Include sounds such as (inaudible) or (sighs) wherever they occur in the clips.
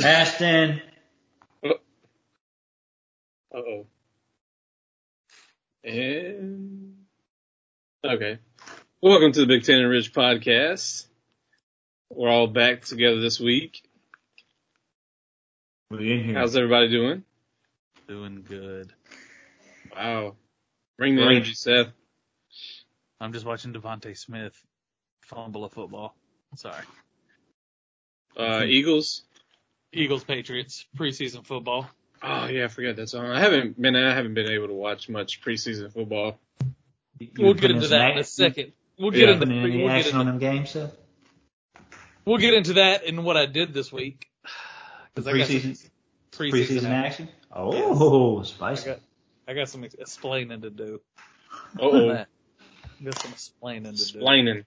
Ashton. Uh oh. And okay. Welcome to the Big Ten and Rich podcast. We're all back together this week. We in here. How's everybody doing? Doing good. Wow. Bring the Great. energy, Seth. I'm just watching DeVonta Smith fumble a football. Sorry. Uh, Eagles. Eagles Patriots preseason football. Oh yeah, I forgot that's on. I haven't been I haven't been able to watch much preseason football. We'll get into that in a second. We'll Yeah. get into Putting any we'll get action on them games, Seth? we'll get into that and what I did this week. The 'Cause I got some preseason, preseason, preseason action. action? Oh, spicy. I got I got some explaining to do. Oh. Got some explaining to do. Explaining.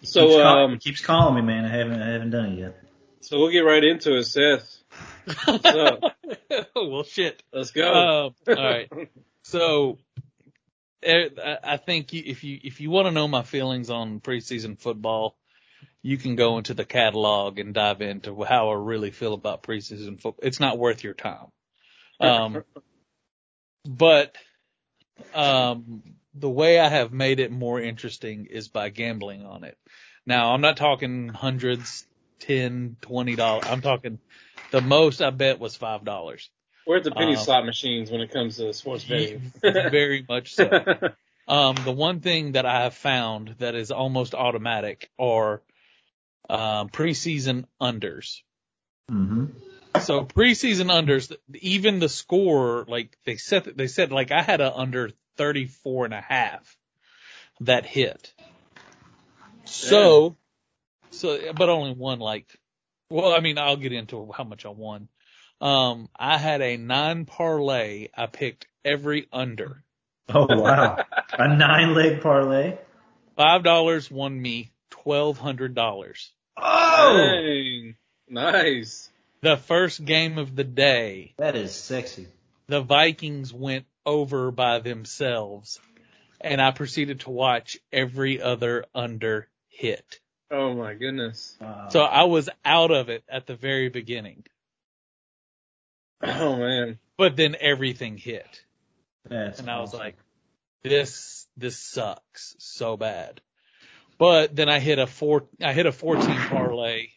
keeps, So call- um keeps calling me, man. I haven't, I haven't done it yet. So we'll get right into it, Seth. up? (laughs) well, shit. Let's go. Um, all right. So, eh, I I think you- if you if you want to know my feelings on preseason football, you can go into the catalog and dive into how I really feel about preseason football. It's not worth your time. Um, but um, the way I have made it more interesting is by gambling on it. Now, I'm not talking hundreds, ten, twenty dollars. I'm talking the most I bet was five dollars. We're at the penny um, slot machines when it comes to sports betting. (laughs) Very much so. (laughs) Um, the one thing that I have found that is almost automatic are um, preseason unders. Mm-hmm. So preseason unders, even the score, like they said, they said like I had a under 34 and a half that hit. So, so, but only one like, well, I mean, I'll get into how much I won. Um, I had a nine parlay. I picked every under. Oh, wow. A nine leg parlay? Five dollars won me twelve hundred dollars. Oh! Dang. Nice. The first game of the day, That is sexy. the Vikings went over by themselves, and I proceeded to watch every other under hit. Oh my goodness. Wow. So I was out of it at the very beginning, Oh man. but then everything hit, That's and I was like, "This this sucks so bad." But then I hit a four, I hit a fourteen parlay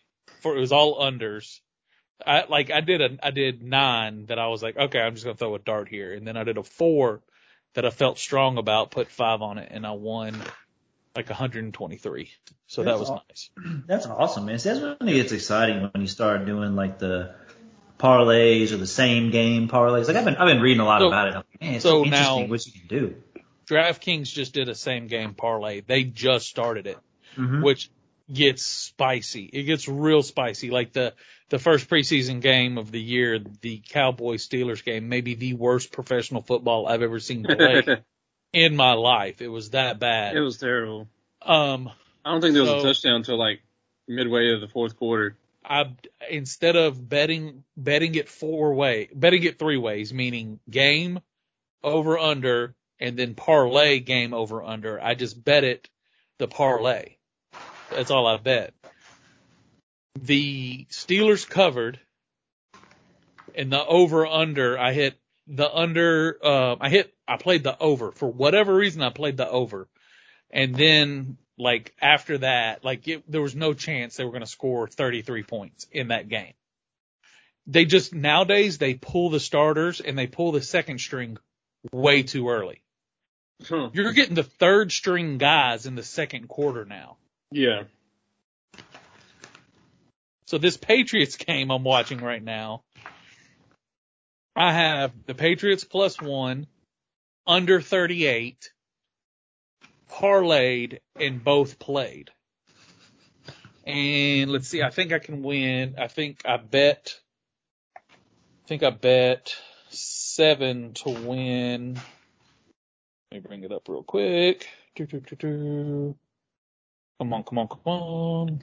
for it was all unders. I like I did a I did nine that I was like, okay, I'm just gonna throw a dart here, and then I did a four that I felt strong about, put five on it, and I won like 123. So that was aw- nice. (clears throat) That's awesome, man. See, that's when it gets exciting when you start doing like the parlays or the same game parlays. Like I've been I've been reading a lot So- about it. I'm like, man, it's so so, interesting now- what you can do. DraftKings just did a same game parlay. They just started it, Mm-hmm. which gets spicy. It gets real spicy. Like the the first preseason game of the year, the Cowboys Steelers game, maybe the worst professional football I've ever seen play (laughs) in my life. It was that bad. it was terrible. Um, I don't think there was a touchdown until like midway of the fourth quarter. I instead of betting betting it four way, betting it three ways, meaning game over under and then parlay game over under. I just bet it the parlay. That's all I bet. The Steelers covered and the over under I hit the under uh I hit I played the over for whatever reason I played the over. And then like after that, like it, there was no chance they were going to score 33 points in that game. They just nowadays they pull the starters and they pull the second string way too early. Huh. You're getting the third string guys in the second quarter now. Yeah. So this Patriots game I'm watching right now, I have the Patriots plus one, under 38, parlayed, and both played. And let's see, I think I can win. I think I bet, I think I bet seven to win. Let me bring it up real quick. Do, do, do, do. Come on, come on, come on.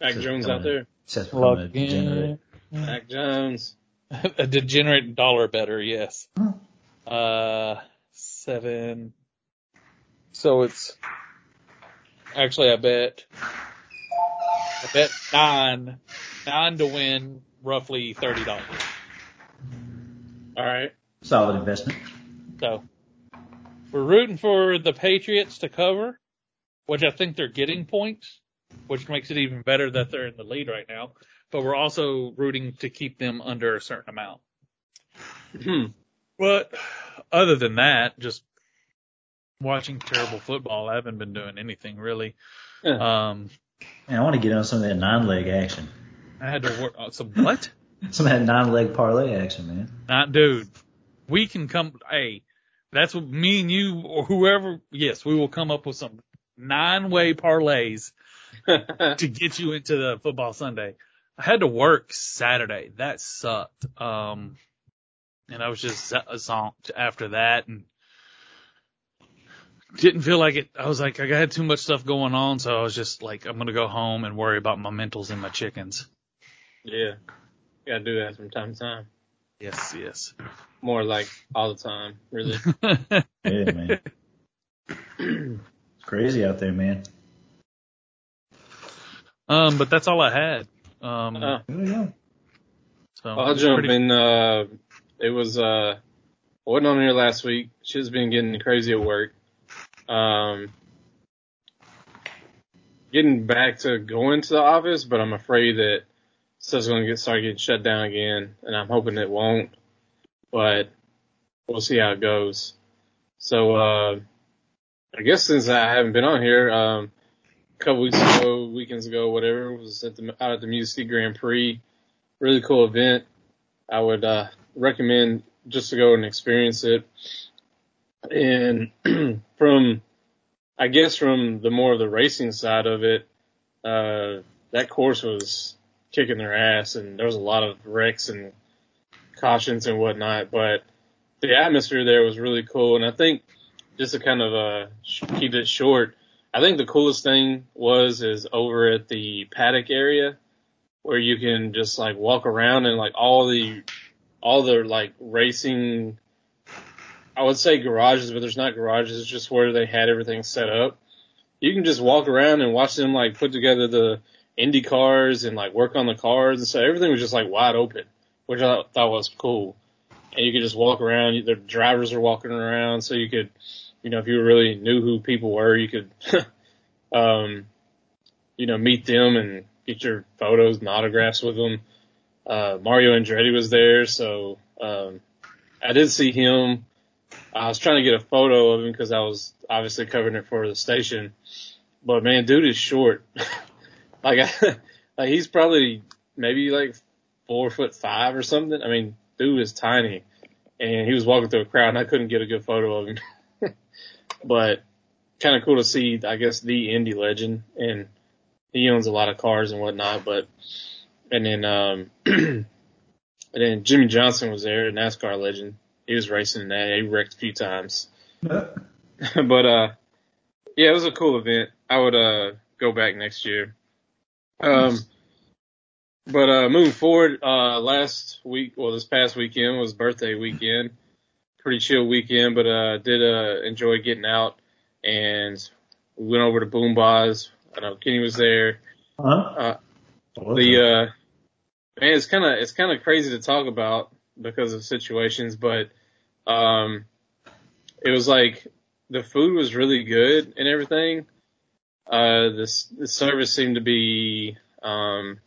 Mac Just Jones out there. Seth's Log becoming a degenerate. in. Mac Jones. (laughs) A degenerate dollar better, yes. Hmm. Uh, seven. So it's actually I bet I bet nine nine to win, roughly thirty dollars. All right. Solid investment. So we're rooting for the Patriots to cover, which I think they're getting points, which makes it even better that they're in the lead right now. But we're also rooting to keep them under a certain amount. But other than that, just watching terrible football. I haven't been doing anything really. Yeah. Um, Man, I want to get on some of that nine leg action. I had to work on some what? (laughs) Some of that nine leg parlay action, man. Not dude. We can come. Hey, that's what me and you or whoever. Yes, we will come up with some nine way parlays (laughs) to get you into the football Sunday. I had to work Saturday. That sucked. Um, and I was just zonked after that and didn't feel like it. I was like, I had too much stuff going on. So I was just like, I'm going to go home and worry about my mentals and my chickens. yeah. Gotta do that from time to time. Yes, yes. More like all the time, really. (laughs) Yeah, man. It's crazy out there, man. um, but that's all I had. Um, Uh, There we go. so I'll jump pretty- in. Uh, it was, uh, wasn't on here last week. She's been getting crazy at work. Um, getting back to going to the office, but I'm afraid that stuff's going to get start getting shut down again, and I'm hoping it won't. But we'll see how it goes. So, uh, I guess since I haven't been on here, um, a couple weeks ago, weekends ago, whatever, was at the out at the Music Grand Prix. Really cool event. I would uh, recommend just to go and experience it. And (clears throat) from, I guess from the more of the racing side of it, uh, that course was kicking their ass and there was a lot of wrecks and cautions and whatnot, but the atmosphere there was really cool. And I think just to kind of, uh, keep it short, I think the coolest thing was is over at the paddock area where you can just like walk around and like all the all the like racing I would say garages, but there's not garages, it's just where they had everything set up. You can just walk around and watch them like put together the Indy cars and like work on the cars and so everything was just like wide open, which I thought was cool. And you could just walk around, the drivers are walking around so you could, you know, if you really knew who people were, you could, (laughs) um, you know, meet them and get your photos and autographs with them. Uh, Mario Andretti was there, so, um, I did see him. I was trying to get a photo of him because I was obviously covering it for the station. But man, dude is short. (laughs) like, I, (laughs) like he's probably maybe like four foot five or something. I mean, dude is tiny. And he was walking through a crowd and I couldn't get a good photo of him. (laughs) but kind of cool to see, I guess, the Indy legend and he owns a lot of cars and whatnot, but, and then, um, (clears throat) and then Jimmie Johnson was there, a NASCAR legend. He was racing in that. He wrecked a few times. (laughs) but, uh, yeah, it was a cool event. I would, uh, go back next year. Um, but, uh, moving forward, uh, last week, well, this past weekend was birthday weekend. Pretty chill weekend, but, uh, did, uh, enjoy getting out and we went over to BoomBozz. I know Kenny was there. Uh-huh. Uh, the, uh, man, it's kind of, it's kind of crazy to talk about because of situations, but, um, it was like the food was really good and everything. Uh, the, the service seemed to be, um,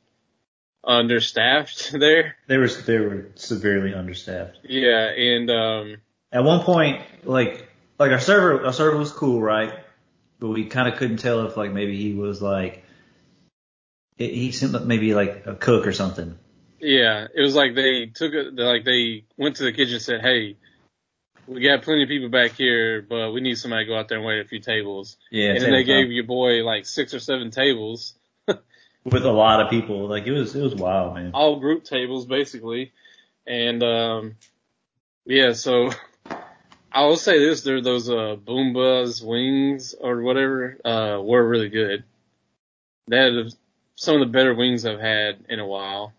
understaffed (laughs) there. they were they were severely understaffed. Yeah. And, um, At one point, like like our server our server was cool, right? But we kind of couldn't tell if like maybe he was like he he seemed like maybe like a cook or something. Yeah, it was like they took it, like they went to the kitchen and said, "Hey, we got plenty of people back here, but we need somebody to go out there and wait a few tables." Yeah, and then they gave your boy like six or seven tables, (laughs) with a lot of people. Like it was it was wild, man. all group tables basically, and um, yeah. So (laughs) I will say this: there those uh BoomBozz wings or whatever uh were really good. That some of the better wings I've had in a while.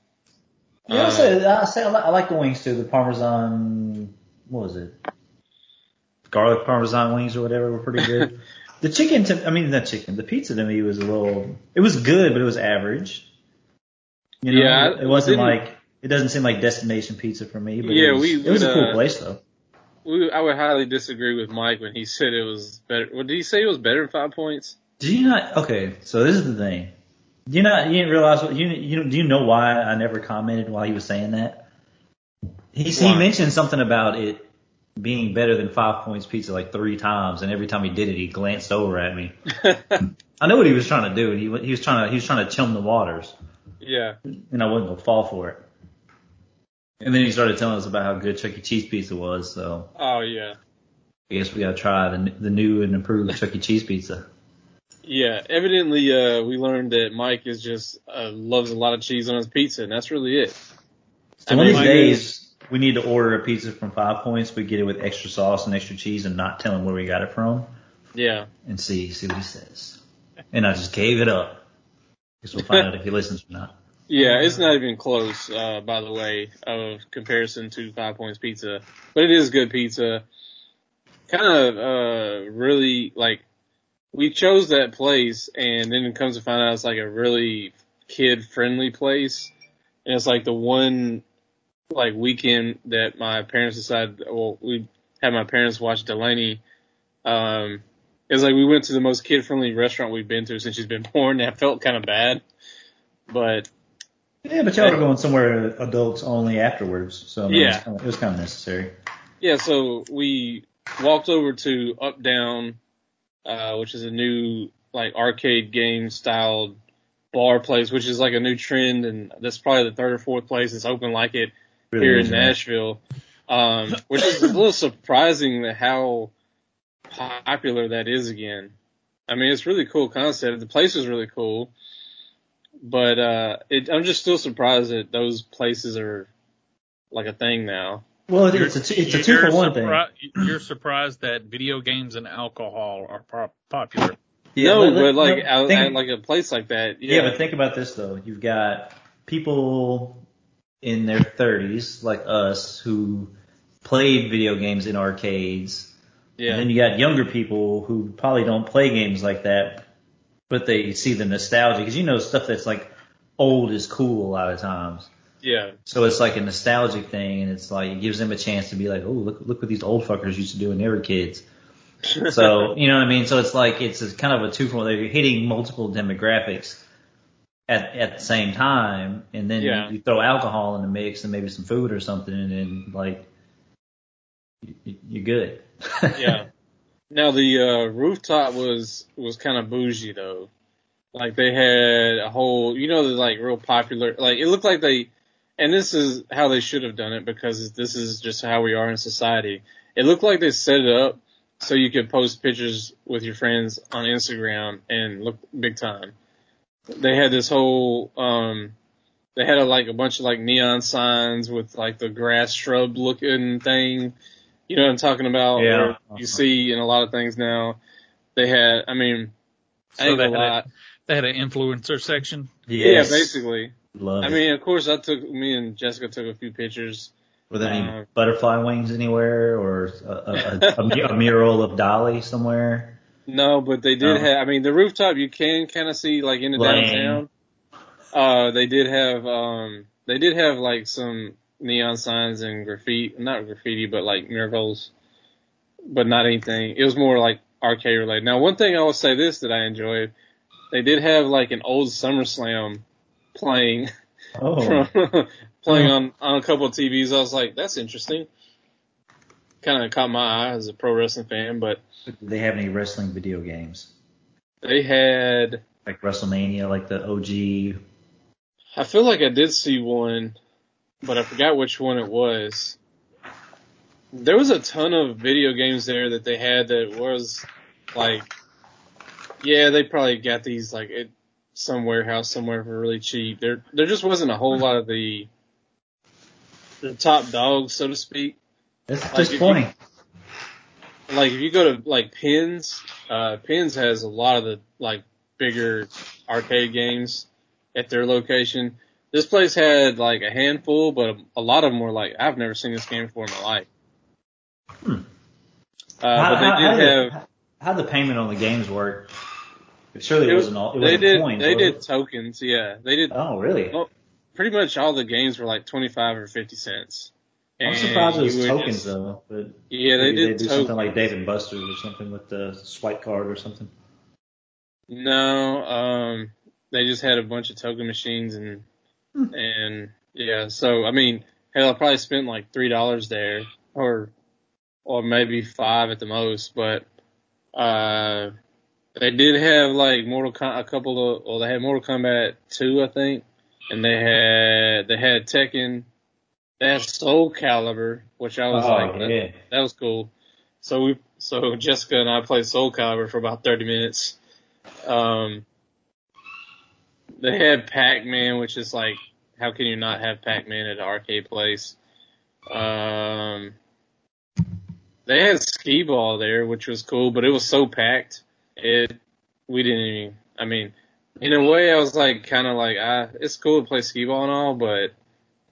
Yeah, I Uh, say I say I like, I like the wings too. The parmesan, what was it? Garlic parmesan wings or whatever were pretty good. (laughs) the chicken, to, I mean not chicken. The pizza to me was a little. It was good, but it was average. You know, Yeah, it wasn't like it doesn't seem like destination pizza for me, but Yeah, it was, we it was a cool uh, place though. We, I would highly disagree with Mike when he said it was better. What did he say? It was better than five points. Did you not? Okay, so this is the thing. Do you know, You didn't realize what you you do you know why I never commented while he was saying that? He he mentioned something about it being better than Five Points Pizza like three times, and every time he did it, he glanced over at me. (laughs) I know what he was trying to do. He he was trying to he was trying to chum the waters, yeah, and I wasn't gonna fall for it. And then he started telling us about how good Chuck E. Cheese pizza was. So oh yeah, I guess we gotta try the the new and improved Chuck E. Cheese pizza. Yeah. Evidently, uh, we learned that Mike is just uh, loves a lot of cheese on his pizza, and that's really it. So I one of these days, we need to order a pizza from Five Points. We get it with extra sauce and extra cheese, and not tell him where we got it from, Yeah, and see see what he says. And I just gave it up. Guess we'll find out if he listens or not. (laughs) yeah. It's not even close, uh, by the way, of comparison to Five Points Pizza, but it is good pizza. Kind of uh, really like we chose that place, and then it comes to find out it's like a really kid friendly place. And it's like the one like weekend that my parents decided, well, we had my parents watch Delaney. Um, it was like we went to the most kid friendly restaurant we've been to since she's been (laughs) born. And I felt kind of bad, but Yeah, but y'all were going somewhere adults only afterwards, so Yeah. it, was kinda, it was kind of necessary. yeah, so we walked over to Up Down, uh, which is a new like arcade game styled bar place, which is like a new trend, and that's probably the third or fourth place that's open like it Really here in. Nashville. Um, which is a little surprising that how popular that is again. I mean, it's really cool concept. The place is really cool, but uh, it, I'm just still surprised that those places are like a thing now. Well, it, it's a two, it's a 2 for one thing. You're surprised that video games and alcohol are pop- popular. Yeah, no, let- let- but like no, out, think- at like a place like that, Yeah. yeah, but think about this though. You've got people in their 30s like us who played video games in arcades. yeah, And then you got younger people who probably don't play games like that, but they see the nostalgia because you know stuff that's like old is cool a lot of times. Yeah, So it's like a nostalgic thing, and it's like it gives them a chance to be like, oh, look, look what these old fuckers used to do when they were kids. (laughs) So you know what I mean. So it's like it's a kind of a two for. They're hitting multiple demographics at at the same time, and then Yeah. you, you throw alcohol in the mix and maybe some food or something, and then like you, you're good. (laughs) yeah. Now the uh, rooftop was was kind of bougie though. Like they had a whole, you know, the like real popular. Like it looked like they, and this is how they should have done it because this is just how we are in society. It looked like they set it up so you could post pictures with your friends on Instagram and look big time. They had this whole, um, they had a, like a bunch of like neon signs with like the grass shrub looking thing. You know what I'm talking about? Yeah. Where You see in a lot of things now. They had, I mean, I So ain't they gonna had, lie. a, they had an influencer section. yes. Yeah, basically. Love I it. mean, of course, I took me and Jessica took a few pictures. Were there any uh, butterfly wings anywhere, or a, a, a, a, mural of Dolly somewhere? No, but they did Oh. have. I mean, the rooftop you can kind of see like in the Lame. downtown. Uh, they did have. Um, they did have like some neon signs and graffiti, not graffiti, but like murals, but not anything. It was more like arcade related. Now, one thing I will say this that I enjoyed, they did have like an old SummerSlam playing Oh, from (laughs) playing on on a couple of TVs. I was like, that's interesting. Kind of caught my eye as a pro wrestling fan, but do they have any wrestling video games they had. like WrestleMania, like the OG? I feel like I did see one, but I forgot which one it was. There was a ton of video games there that they had that was like, yeah, they probably got these like at some warehouse somewhere for really cheap. There, there just wasn't a whole lot of the, the top dogs, so to speak. It's Like, if you- disappointing. like if you go to like Pins, uh, Pins has a lot of the like bigger arcade games at their location. This place had like a handful, but a lot of them were like, I've never seen this game before in my life. Hmm. Uh, how, but they how- how did did- have, how the payment on the games work? Surely it, it was- wasn't all. It they wasn't did, coins. they did it? tokens, yeah. They did Oh, really? Oh, pretty much all the games were like 25 or 50 cents. I'm surprised it was tokens just- though, but Yeah, they did they do something like Dave and Buster's or something with the swipe card or something. No, um, they just had a bunch of token machines and Hmm. and yeah. So I mean, hell, I probably spent like three dollars there, or or maybe five at the most. But uh, they did have like Mortal Com- a couple of, well, they had Mortal Kombat two, I think, and they had they had Tekken. They had Soul Calibur, which I was oh like, that- yeah, that was cool. So we, so Jessica and I played Soul Calibur for about 30 minutes. Um, they had Pac-Man, which is like, how can you not have Pac-Man at an arcade place? Um, they had skee ball there, which was cool, but it was so packed. It, we didn't even, I mean, in a way I was like, kind of like, ah, it's cool to play skee ball and all, but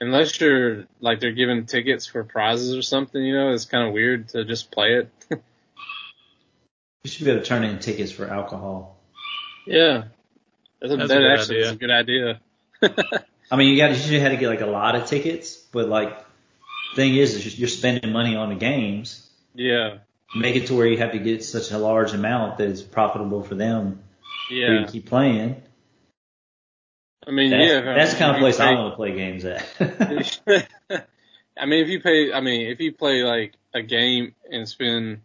unless you're like they're giving tickets for prizes or something, you know, it's kind of weird to just play it. (laughs) you should be able to turn in tickets for alcohol. yeah, that's a, That's that good actually is idea. a good idea. (laughs) I mean, you got you should have to get like a lot of tickets, but like, thing is, is you're spending money on the games. yeah, Make it to where you have to get such a large amount that it's profitable for them yeah. to keep playing. I mean, That's, yeah, that's the kind of place I pay- want to play games at. (laughs) I mean, if you pay, I mean, if you play like a game and spend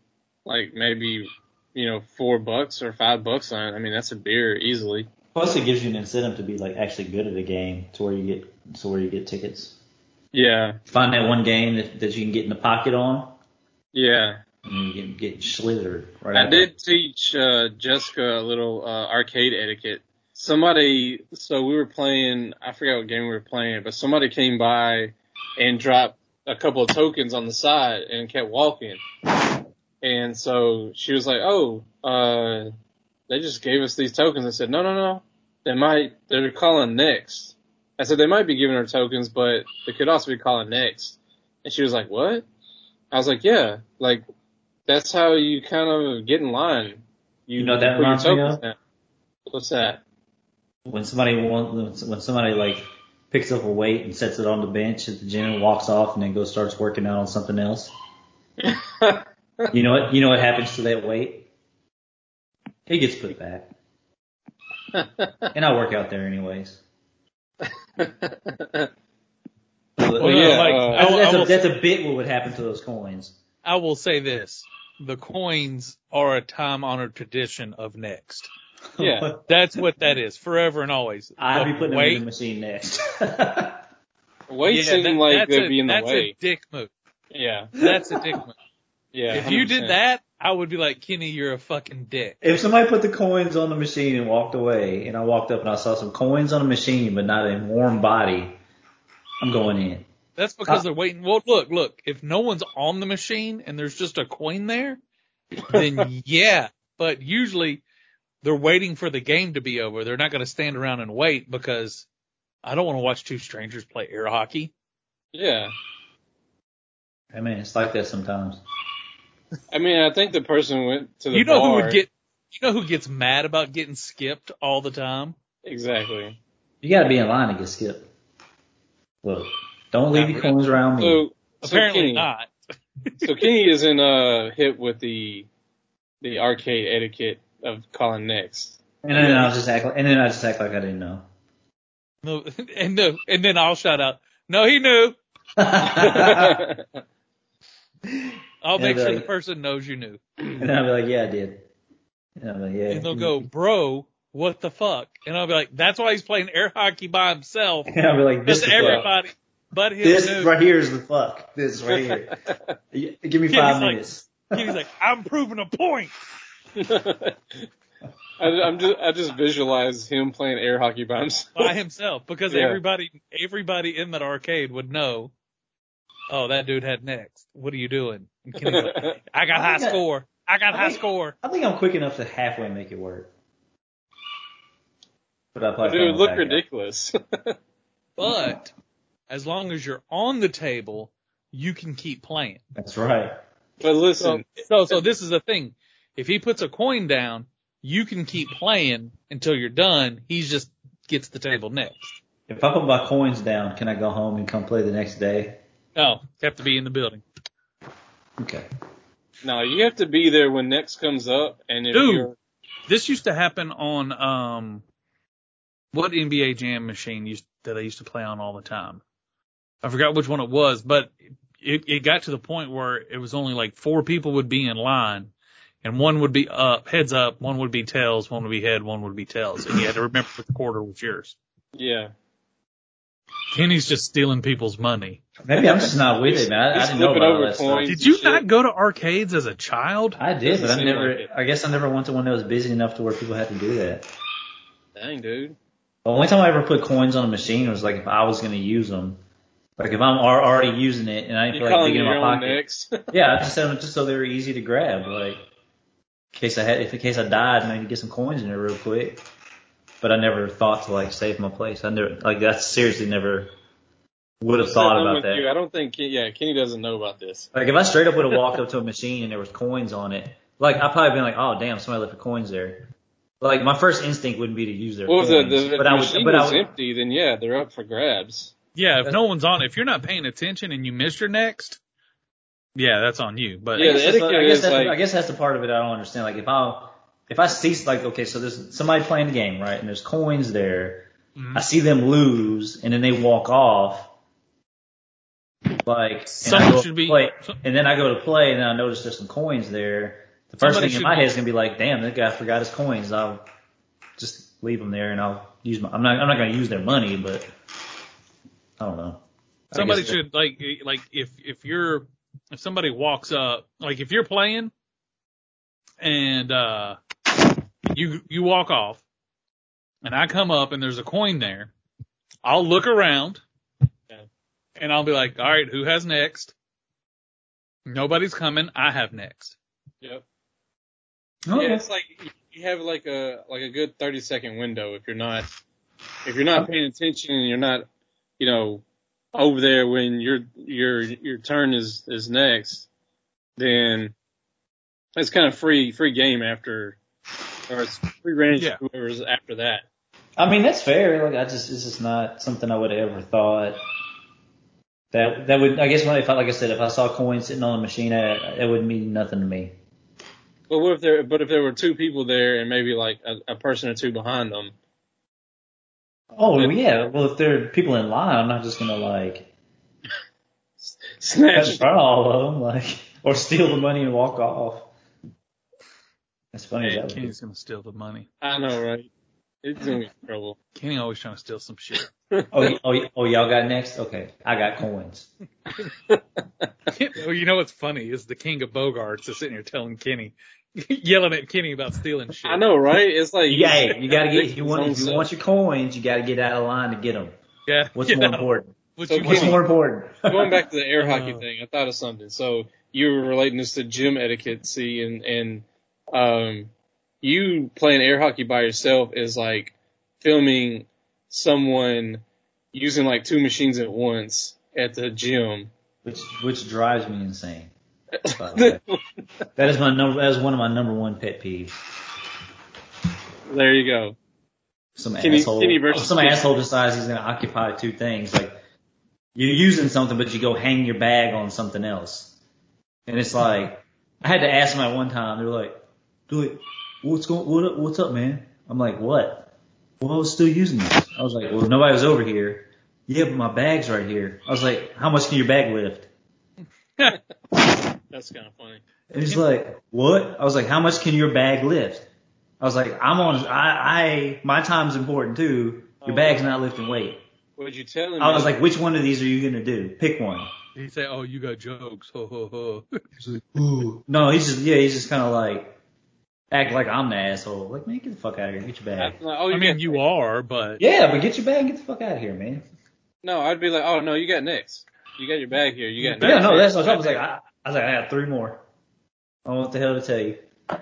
like maybe you know four bucks or five bucks on it, I mean, that's a beer easily. Plus, it gives you an incentive to be like actually good at a game, to where you get to where you get tickets. Yeah, Find that one game that, that you can get in the pocket on, yeah. And get get slithered right. I did teach uh, Jessica a little uh, arcade etiquette. Somebody, so we were playing. I forgot what game we were playing, but somebody came by and dropped a couple of tokens on the side and kept walking. And so she was like, "Oh, uh, they just gave us these tokens." I said, "No, no, no. They might. They're calling next." I said they might be giving her tokens, but they could also be calling next. And she was like, "What?" I was like, "Yeah, like that's how you kind of get in line. You, You know what that put your reminds me of? What's that? when somebody wants, when somebody like picks up a weight and sets it on the bench at the gym and walks off and then goes starts working out on something else. (laughs) You know what? You know what happens to that weight? It gets put back, and I work out there anyways. (laughs) Well, yeah, like, uh, I, that's, a, that's a bit what would happen to those coins. I will say this: the coins are a time-honored tradition of Next. Yeah. (laughs) That's what that is, forever and always. I'd be The putting them in the machine next. (laughs) Weight yeah, seem that- like that's they'd a, be in the that's way. a dick move. yeah, That's a dick move. (laughs) yeah. if you 100%. did that, I would be like, Kenny, you're a fucking dick. if somebody put the coins on the machine and walked away, and I walked up and I saw some coins on the machine but not a warm body, I'm going in. That's because Uh, they're waiting. Well, look, look. If no one's on the machine and there's just a coin there, then (laughs) yeah. But usually they're waiting for the game to be over. They're not going to stand around and wait because I don't want to watch two strangers play air hockey. yeah. I mean, it's like that sometimes. I mean, I think the person went to the You know bar. who would get? You know who gets mad about getting skipped all the time? exactly. You got to be in line to get skipped. Look, don't leave your coins around me. So, so Apparently Kenny, not. (laughs) so Kenny isn't uh hit with the the arcade etiquette of calling next. And then I'll just act like, and then I just act like I didn't know. No, (laughs) and no, and then I'll shout out, "No, he knew." (laughs) I'll make sure like- the person knows you knew. And I'll be like, yeah, I did. And I'll be like, yeah. And they'll go, bro, what the fuck? And I'll be like, that's why he's playing air hockey by himself. And I'll be like, this Just is the fuck. Everybody but This knew. right here is the fuck. This right here. (laughs) Give me Yeah, five he's like- minutes. He's like, I'm proving a point. (laughs) (laughs) I, I'm just I just visualize him playing air hockey by himself. by himself because Yeah. everybody everybody in that arcade would know. Oh, that dude had next. What are you doing? And Kenny's like, I got I high think I- score. I got I high think- score. I think I'm quick enough to halfway make it work. But I probably Dude, can't look ridiculous. But as long as you're on the table, you can keep playing. That's right. but So, listen, so, so this is the thing. If he puts a coin down, you can keep playing until you're done. He just gets the table next. If I put my coins down, can I go home and come play the next day? No, have to be in the building. Okay. No, you have to be there when next comes up, and if Dude. you're This used to happen on um what NBA Jam machine used that I used to play on all the time. I forgot which one it was, but it, it got to the point where it was only like four people would be in line and one would be up, heads up, one would be tails, one would be head, one would be tails. And you had to remember what the quarter was yours. yeah, Kenny's just stealing people's money. Maybe I'm just not with it, man. I, I didn't know about all that stuff. Did you Shit. not go to arcades as a child? I did, but I never. like. I guess I never went to one that was busy enough to where people had to do that. dang dude. The only time I ever put coins on a machine was like if I was going to use them. Like if I'm already using it and I feel like digging in my pocket. (laughs) Yeah, I just set them just so they were easy to grab. Like in case I had, if in case I died, maybe get some coins in there real quick. But I never thought to like save my place. I never like that's seriously never would have thought about that. you. I don't think. Yeah, Kenny doesn't know about this. Like if I straight up would have walked up to a machine and there was coins on it, like I'd probably been like, oh damn, somebody left the coins there. Like my first instinct wouldn't be to use their Well, coins, the, the, if but the I would, machine but I was would, empty, then yeah, they're up for grabs. Yeah, if no one's on, if you're not paying attention and you miss your next, yeah, that's on you. But Yeah, I guess, the that's, I guess that's, like- I guess that's the part of it I don't understand. Like if I if I see like okay, so there's somebody playing the game, right? And there's coins there. Mhm. I see them lose, and then they walk off. Like and Someone should be- play, and then I go to play, and then I notice there's some coins there. The first thing in my be- head is gonna be like, "Damn, that guy forgot his coins." I'll just leave them there, and I'll use my. I'm not. I'm not gonna use their money, but I don't know. Somebody guess- should like like if if you're if somebody walks up like if you're playing and uh you you walk off and I come up and there's a coin there, I'll look around Yeah. and I'll be like, all right, who has next? Nobody's coming. I have next. Yep. Okay. Yeah, it's like you have like a like a good thirty second window if you're not if you're not paying attention and you're not you know over there when your your your turn is is next, then it's kind of free free game after or it's free range Yeah. whoever's after that. I mean, that's fair. Like, I just, it's just not something I would have ever thought. That, that would, I guess when if I, like I said, if I saw coins sitting on a machine, I, it wouldn't mean nothing to me. But what if there but if there were two people there and maybe like a, a person or two behind them? Oh, yeah. Well, if there are people in line, I'm not just gonna like, (laughs) Snatch front of all of them, like, or steal the money and walk off. As funny as that. Kenny's gonna steal the money. I know, right? It's gonna be trouble. Kenny always trying to steal some shit. (laughs) Oh, y- oh, oh, y'all got next? Okay. I got coins. (laughs) well, you know what's funny is the king of Bogarts is sitting here telling Kenny, (laughs) yelling at Kenny about stealing shit. I know, right? It's like You, hey, you gotta get, you want, if you want your coins, you gotta get out of line to get them. Yeah. What's you more know, important? what So What's Kenny- more important? (laughs) going back to the air hockey Uh. thing, I thought of something. So you were relating this to gym etiquette, see, and and um, you playing air hockey by yourself is like filming someone using like two machines at once at the gym. which which drives me insane. By (laughs) the way. That is my number. That is one of my number one pet peeves. there you go. Some Kenny- asshole. Kenny versus some Kenny. asshole decides he's going to occupy two things. Like you're using something, but you go hang your bag on something else, and it's like I had to ask them at one time. They were like, "Dude, what's going? What, up- what's up, man?" I'm like, "What?" Well, I was still using this. I was like, "Well, nobody was over here." Yeah, but my bag's right here. I was like, "How much can your bag lift?" (laughs) That's kind of funny. And he's like, what? I was like, how much can your bag lift? I was like, I'm on, I, I, my time's important too. Your Oh. bag's not lifting weight. What'd you tell him? I was like, which one of these are you going to do? Pick one. He say, "Oh, you got jokes." Ho ho ho. He's like, ooh. No, he's just, yeah, he's just kind of like, act like I'm the asshole. Like, man, get the fuck out of here. Get your bag. I'm like, oh, I mean, got- you are, but Yeah, but get your bag and get the fuck out of here, man. no, I'd be like, oh no, you got next. You got your bag here. You got Yeah, next. no, that's what I was like. I, I was like, I got three more. I don't know what the hell to tell you. (laughs) I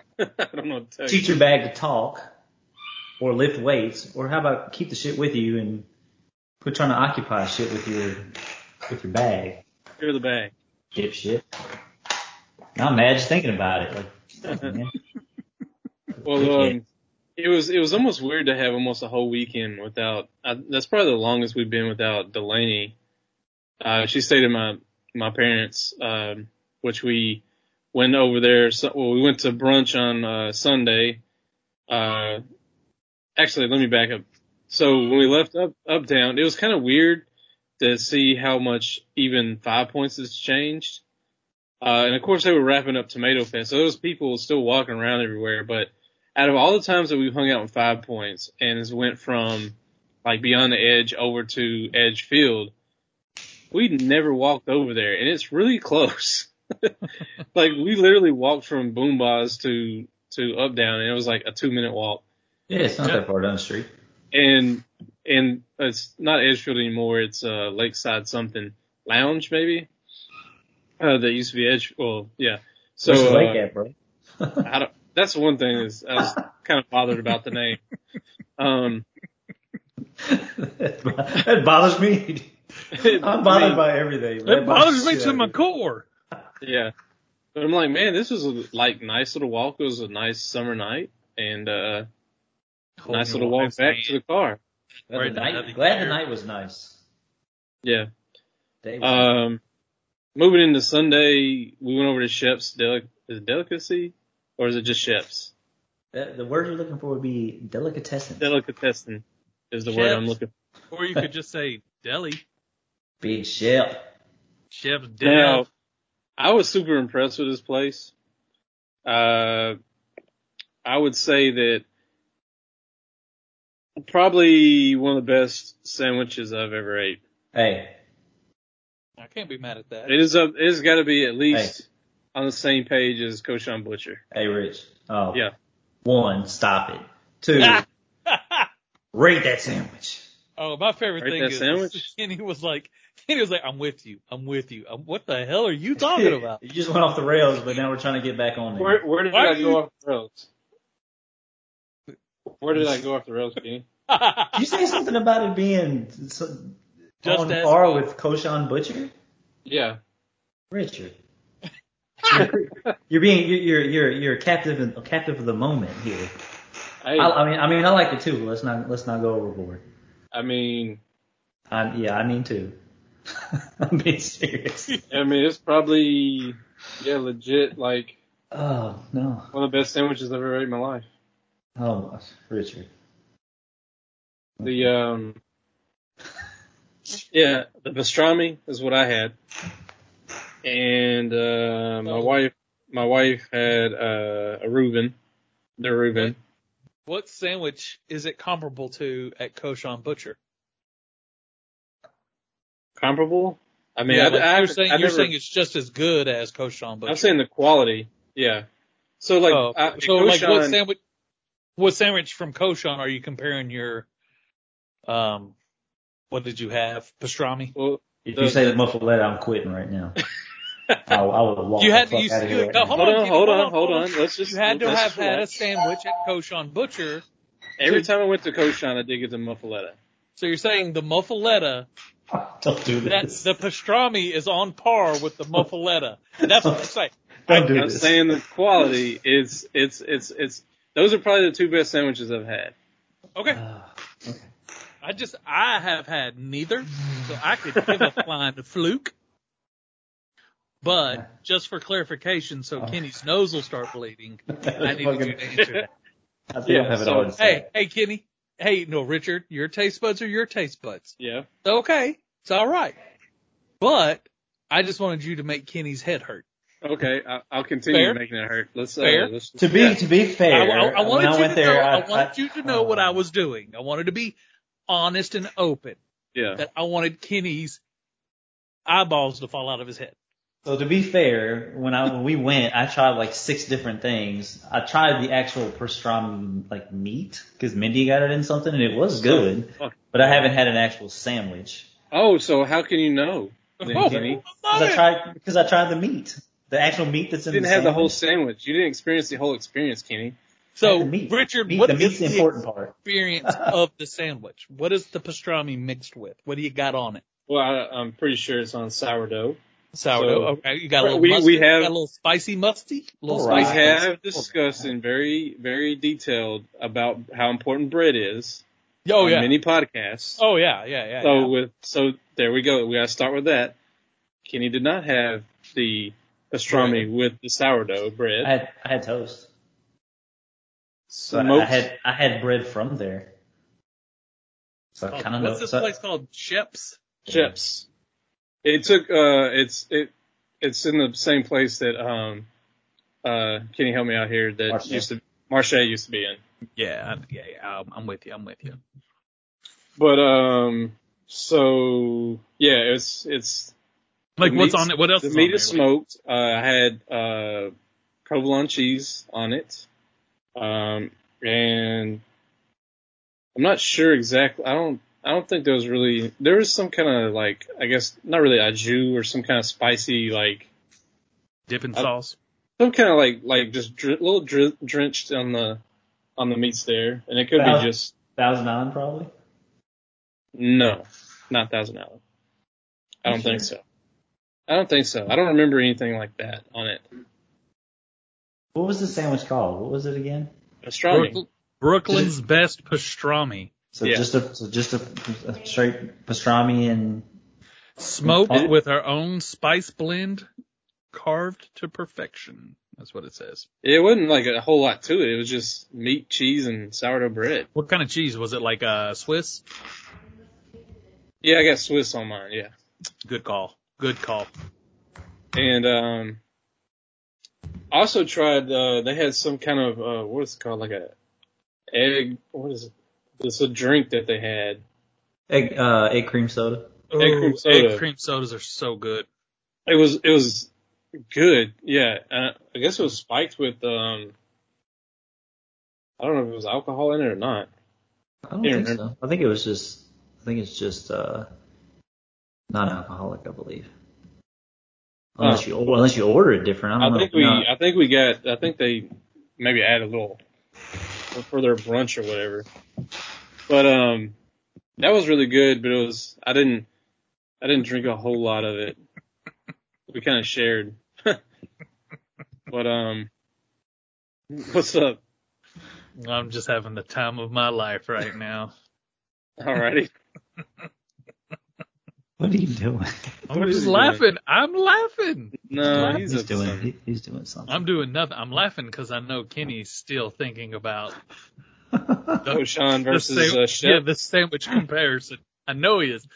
don't know what to tell you. Teach your bag to talk, or lift weights, or how about keep the shit with you and quit trying to occupy shit with your with your bag, Here's the bag. dipshit. Now I'm mad just thinking about it. Like. (laughs) Well, um, It was it was almost weird to have almost a whole weekend without. Uh, that's probably the longest we've been without Delaney. Uh, she stayed at my my parents, um, which we went over there. So, well, we went to brunch on uh, Sunday. Uh, actually, let me back up. So when we left up uptown, it was kind of weird to see how much even five points has changed. Uh, and of course they were wrapping up Tomato Fest, so those people were still walking around everywhere. But out of all the times that we hung out in Five Points and went from like beyond the edge over to Edgefield, we never walked over there, and it's really (laughs) close. (laughs) like we literally walked from BoomBozz to to up down, and it was like a two minute walk. Yeah, it's not that far down the street. And and it's not Edgefield anymore. It's uh Lakeside something lounge maybe. Uh, that used to be Edge. Well, yeah. So Where's the uh, lake at, bro? (laughs) I don't, that's one thing is I was (laughs) kind of bothered about the name. Um, that bothers me. I'm bothered by everything. It bothers me to my core. Yeah. But I'm like, man, this was a like nice little walk. It was a nice summer night and uh nice little walk back to the car. Glad, the night, glad the night was nice. Yeah. Was Um, moving into Sunday, we went over to Shep's Delic- is it Delicacy or is it just Shep's? the, the word you're looking for would be delicatessen. Delicatessen is the word I'm looking for. Or you could just say deli. Big shell. Chef's for. Now, Del. I was super impressed with this place. Uh, I would say that probably one of the best sandwiches I've ever ate. Hey, I can't be mad at that. It is up, it's gotta be at least on the same page as Koshan Butcher. hey, Rich. Oh, Yeah. One, stop it. Two, (laughs) rate that sandwich. Oh, my favorite Right, thing is sandwich? (laughs) Kenny was like, Kenny was like, I'm with you. I'm with you. I'm, what the hell are you talking (laughs) about? you just went off the rails, but now we're trying to get back on there. Where, where did Why I go you- off the rails? Where did I go off the rails, Kenny? (laughs) you say something about it being so, Just on as par good. with Koshan Butcher? Yeah. Richard. You're, you're being you're you're you're, you're captive in, captive of the moment here. Hey, I, I mean I mean I like it too. Let's not let's not go overboard. I mean, I, yeah, I mean too. (laughs) I'm being serious. I mean, it's probably, yeah, legit, like, Oh no. one of the best sandwiches I've ever ate in my life. Oh, Richard. The, um, yeah, the pastrami is what I had. And, uh, my wife, my wife had, uh, a Reuben, the Reuben. What sandwich is it comparable to at Koshan Butcher? Comparable? I mean, yeah, I, like I, you're saying I you're never, saying it's just as good as Koshan Butcher. I'm saying the quality. Yeah. So like, Oh, I, so like what sandwich? What sandwich from Koshan are you comparing your? Um, what did you have? Pastrami. well, If The- you say the muffaletta, I'm quitting right now. (laughs) I, I will walk You had the to. fuck You, out of you, right no, now. hold, hold on, on, hold on, hold on. Let's just, You had to let's have had a sandwich at Koshan Butcher. Every time I went to Koshan, I did get the muffaletta. So you're saying the muffaletta, (laughs) Don't do that this. the pastrami is on par with the muffaletta. That's what I'm (laughs) saying. Don't do I'm this. saying the quality is, it's, it's, it's, those are probably the two best sandwiches I've had. Okay. Ah, okay. I just I have had neither, so I could give a (laughs) flying fluke. But just for clarification, so Kenny's nose will start bleeding, (laughs) I need you to answer that. (laughs) I think Yeah, I have it so- all. Hey, hey, Kenny. Hey, no, Richard, your taste buds are your taste buds. Yeah. Okay, it's all right. But I just wanted you to make Kenny's head hurt. Okay. I, I'll continue Fair. making it hurt. Let's, uh, Fair. let's To be yeah. to be fair, I- I when wanted I you went to there, know. I, I, wanted you to know what I oh. was doing. I wanted to be honest and open. yeah. That I wanted Kenny's eyeballs to fall out of his head. So to be fair, when I when we went, I tried like six different things. I tried the actual pastrami like meat because Mindy got it in something and it was oh, good, but I haven't had an actual sandwich. Oh, so how can you know? Then, (laughs) Oh, Kenny? Because I tried because I tried the meat, the actual meat that's in. You in didn't the have the whole sandwich. sandwich. You didn't experience the whole experience, Kenny. So, the meat. Richard, Meat- what the is meat's the the important part. experience (laughs) of the sandwich? What is the pastrami mixed with? What do you got on it? Well, I, I'm pretty sure it's on sourdough. Sourdough. So- okay, you got a little We- mustard, we you got have- a little spicy musty, a little All We right. spicy. have discussed in very, very detailed about how important bread is Oh on yeah. many podcasts. Oh yeah, yeah, yeah. so yeah. with so there we go. We got to start with that. Kenny did not have the pastrami with the sourdough bread. I had I had toast. So I- I had I had bread from there. So I Oh, kind of know. what's this so- place called? Chips. chips. It took uh it's it it's in the same place that um uh Kenny help me out here that Marche. used to Marche used to be in. Yeah, yeah, yeah. I'm, I'm with you. I'm with you. But um so yeah, it's it's Like what's meat's- on it? What else the is meat on is there? smoked. Uh I had uh provolone cheese on it. Um and I'm not sure exactly I don't I don't think there was really there was some kind of like I guess not really a jus or some kind of spicy like Dipping I- sauce. some kind of like like just dr- a little dr- drenched on the on the meats there, and it could Wow. be just Thousand Island probably. no, not Thousand Island. I don't You think so. I don't think so. I don't remember anything like that on it. What was the sandwich called? What was it again? Pastrami. Brooklyn's best pastrami. So Yeah. just a so just a, a straight pastrami and Smoked Oh. with our own spice blend, carved to perfection. That's what it says. It wasn't like a whole lot to it. It was just meat, cheese, and sourdough bread. What kind of cheese was it? Like uh, Swiss? Yeah, I got Swiss on mine. Yeah, Good call. Good call. and um, also tried. Uh, they had some kind of uh, what is it called? Like a egg. What is it? It's a drink that they had. egg uh egg cream soda. Egg cream soda. Egg cream sodas are so good. It was it was good, yeah. Uh, I guess it was spiked with um. I don't know if it was alcohol in it or not. I don't Yeah, think remember- so. I think it was just I think it's just uh non-alcoholic, I believe. Unless you unless you order it different. I I don't think know. we No. I think we got I think they maybe add a little for their brunch or whatever. But um, that was really good. But it was I didn't I didn't drink a whole lot of it. We kind of shared. (laughs) but um, what's up? I'm just having the time of my life right now. (laughs) Alrighty. What are you doing? I'm What is just he doing? laughing. I'm laughing. No, he's, he's doing he, he's doing something. I'm doing nothing. I'm laughing because I know Kenny's still thinking about (laughs) Cochon the versus sam- uh, Shep. yeah the sandwich comparison. I know he is.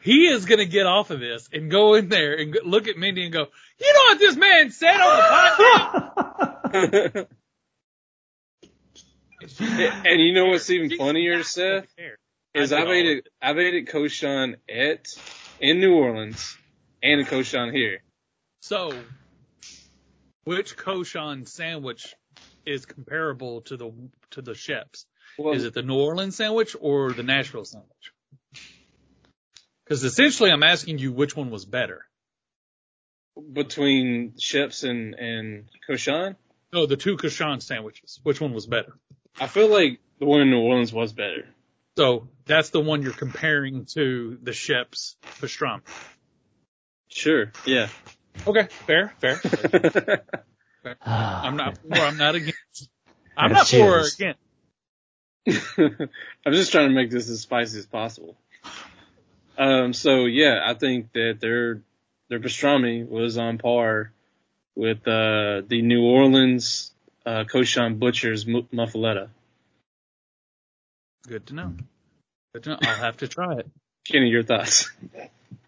He is going to get off of this and go in there and go, look at Mindy and go, "You know what this man said on the podcast?" (laughs) (laughs) and you know what's even She's funnier, Seth? Is I I've did ate it. I've ate at Cochon at in New Orleans and at Cochon here. So, which cochon sandwich is comparable to the to the Shep's? Well, Is it the New Orleans sandwich or the Nashville sandwich? Because essentially, I'm asking you which one was better. between Sheps and and Cochon? No, the two cochon sandwiches. Which one was better? I feel like the one in New Orleans was better. So that's the one you're comparing to the Shep's pastrami. Sure. Yeah. Okay, fair, (laughs) fair. I'm not for, I'm not against. I'm not for or against. I'm just trying to make this as spicy as possible. Um, so yeah, I think that their their pastrami was on par with uh, the New Orleans uh, Cochon Butcher's mu- muffaletta. Good to know. Good to know. I'll have to try it. (laughs) Kenny, your thoughts?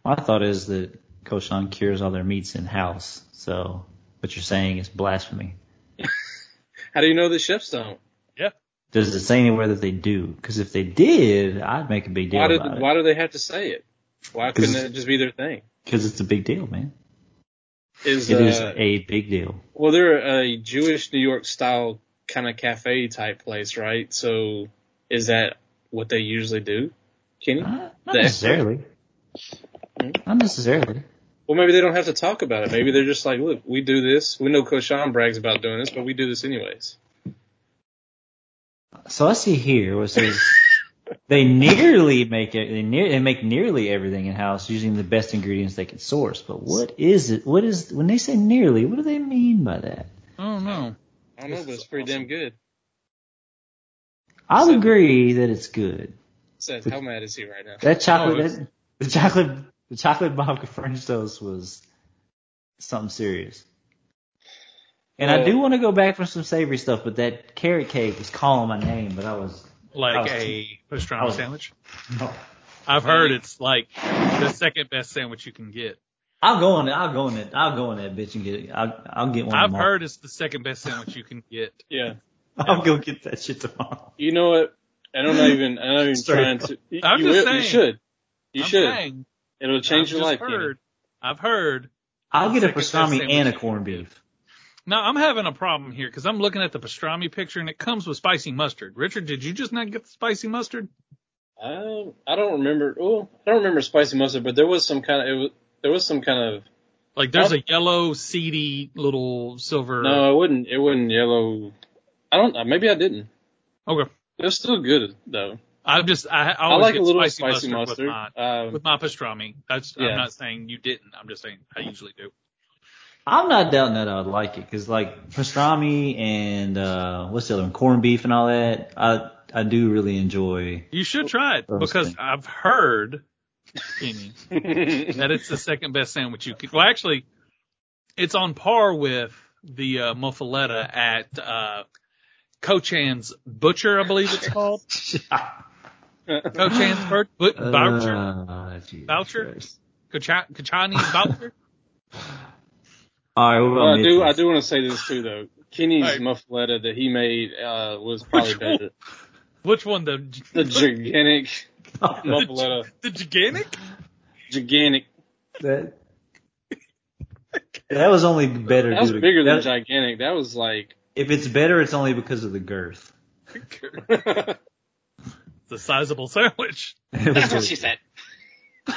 My thought is that Cochon cures all their meats in house. So what you're saying is blasphemy. (laughs) How do you know the Shep's don't? Yeah. Does it say anywhere that they do? Because if they did, I'd make a big deal Why did about why do they have to say it? Why couldn't it just be their thing? Because it's a big deal, man. Is It is uh, a big deal. well, they're a Jewish New York style kind of cafe type place, right? So is that what they usually do, Kenny? Not, not The- necessarily. Not necessarily. Well, maybe they don't have to talk about it. Maybe they're just like, look, we do this. We know Cochon brags about doing this, but we do this anyways. So I see here where it says (laughs) they nearly make it. They, near, they make nearly everything in house using the best ingredients they can source. But what is it? What is when they say nearly? What do they mean by that? I don't know. I don't know, but it's pretty damn good. I'll So- agree that it's good. Says, how mad is he right now? That chocolate, Oh, that, the chocolate, the chocolate babka French toast was something serious. And I do want to go back for some savory stuff, but that carrot cake was calling my name, but I was Like I was- a I pastrami was- sandwich. no. I've heard it's like the second best sandwich you can get. I'll go on it. I'll go on it. I'll go on that bitch and get it. I'll, I'll get one. I've tomorrow. heard it's the second best sandwich you can get. (laughs) Yeah. (laughs) I'll go get that shit tomorrow. You know what? I don't even, I'm not even (laughs) Straight trying to, you, I'm you just will- saying. you should. You I'm should. saying, It'll change I've your life, heard, I've heard. I'll get a pastrami and a you corned beef. Now I'm having a problem here because I'm looking at the pastrami picture and it comes with spicy mustard. Richard, did you just not get the spicy mustard? Um, I don't remember. Oh, I don't remember spicy mustard, but there was some kind of. It was, there was some kind of. Like there's a yellow seedy little silver. No, it wouldn't. It wouldn't yellow. I don't. uh, Maybe I didn't. Okay. It was still good though. I'm just I, I I always like get a little spicy, spicy mustard, mustard. with my Um, with my pastrami. That's Yeah. I'm not saying you didn't. I'm just saying I usually do. I'm not doubting that I would like it because like pastrami and uh what's the other one, corned beef and all that. I I do really enjoy. You should try it Roasting. because I've heard, Kenny, (laughs) that it's the second best sandwich you could. Well, actually, it's on par with the uh, muffaletta at uh, Cochon's Butcher, I believe it's called. (laughs) Cochon's (laughs) Bur- but- Boucher, Uh, Jesus Voucher? Christ. Cocha- Boucher. (laughs) All right, what well, I do. I do want to say this too, though. Kenny's Right. muffaletta that he made uh, was probably Which one? better. Which one? (laughs) The The gigantic muffaletta, the gigantic? gigantic. that that was only better. That was due to- bigger than that- gigantic. That was like. If it's better, it's only because of the girth. It's a sizable sandwich. (laughs) That's what she said. (laughs) All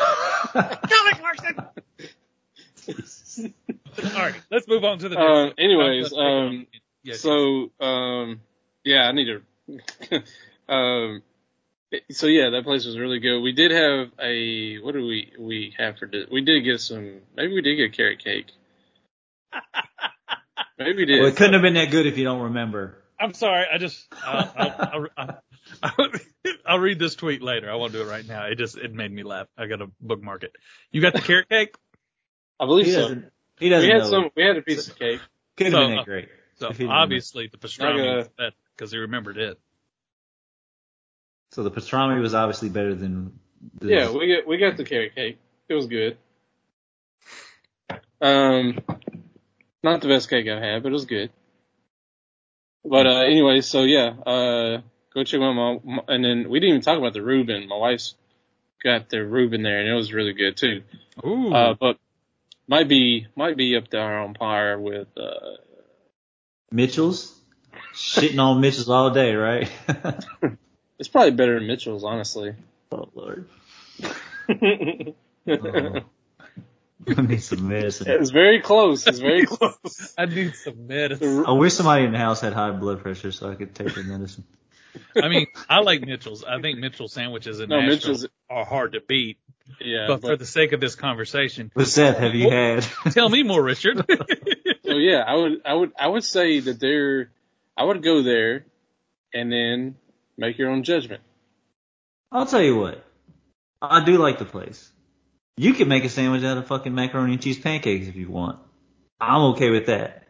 right, let's move on to the next. Uh, one. anyways, Uh, let's take it on. um, Yes, So, um, yeah, I need to. (laughs) um, so yeah, that place was really good. We did have a what do we we have for di- we did get some maybe we did get carrot cake. Maybe we did. well, it couldn't have been that good if you don't remember. I'm sorry. I just uh, I'll, I'll, I'll, (laughs) I'll read this tweet later. I won't do it right now. It just it made me laugh. I got to bookmark it. You got the carrot cake. I believe He so. doesn't. He We doesn't had know. some. We had a piece of cake. Could have So, been uh, great. So If he obviously the pastrami Like a- was that because he remembered it. So the pastrami was obviously better than. The, Yeah, we got we got the carrot cake. It was good. Um, not the best cake I've had, but it was good. But uh, anyway, so yeah, uh, go check out my, my and then we didn't even talk about the Reuben. My wife's got the Reuben there, and it was really good too. Ooh. Uh, but might be might be up there on par with uh, Mitchell's. Shitting on Mitchell's all day, right? (laughs) it's probably better than Mitchell's, honestly. oh Lord. it's (laughs) Oh. I need some medicine. It's very close. It's very (laughs) close. I need some medicine. I wish somebody in the house had high blood pressure so I could take their medicine. I mean, I like Mitchell's. I think Mitchell sandwiches in No, Nashville Mitchell's- are hard to beat. yeah, but, but, for the sake of this conversation, what Seth, have you oh, had? tell me more, Richard. (laughs) So yeah, I would, I would, I would say that there, I would go there, and then make your own judgment. I'll tell you what. I do like the place. You can make a sandwich out of fucking macaroni and cheese pancakes if you want. I'm okay with that.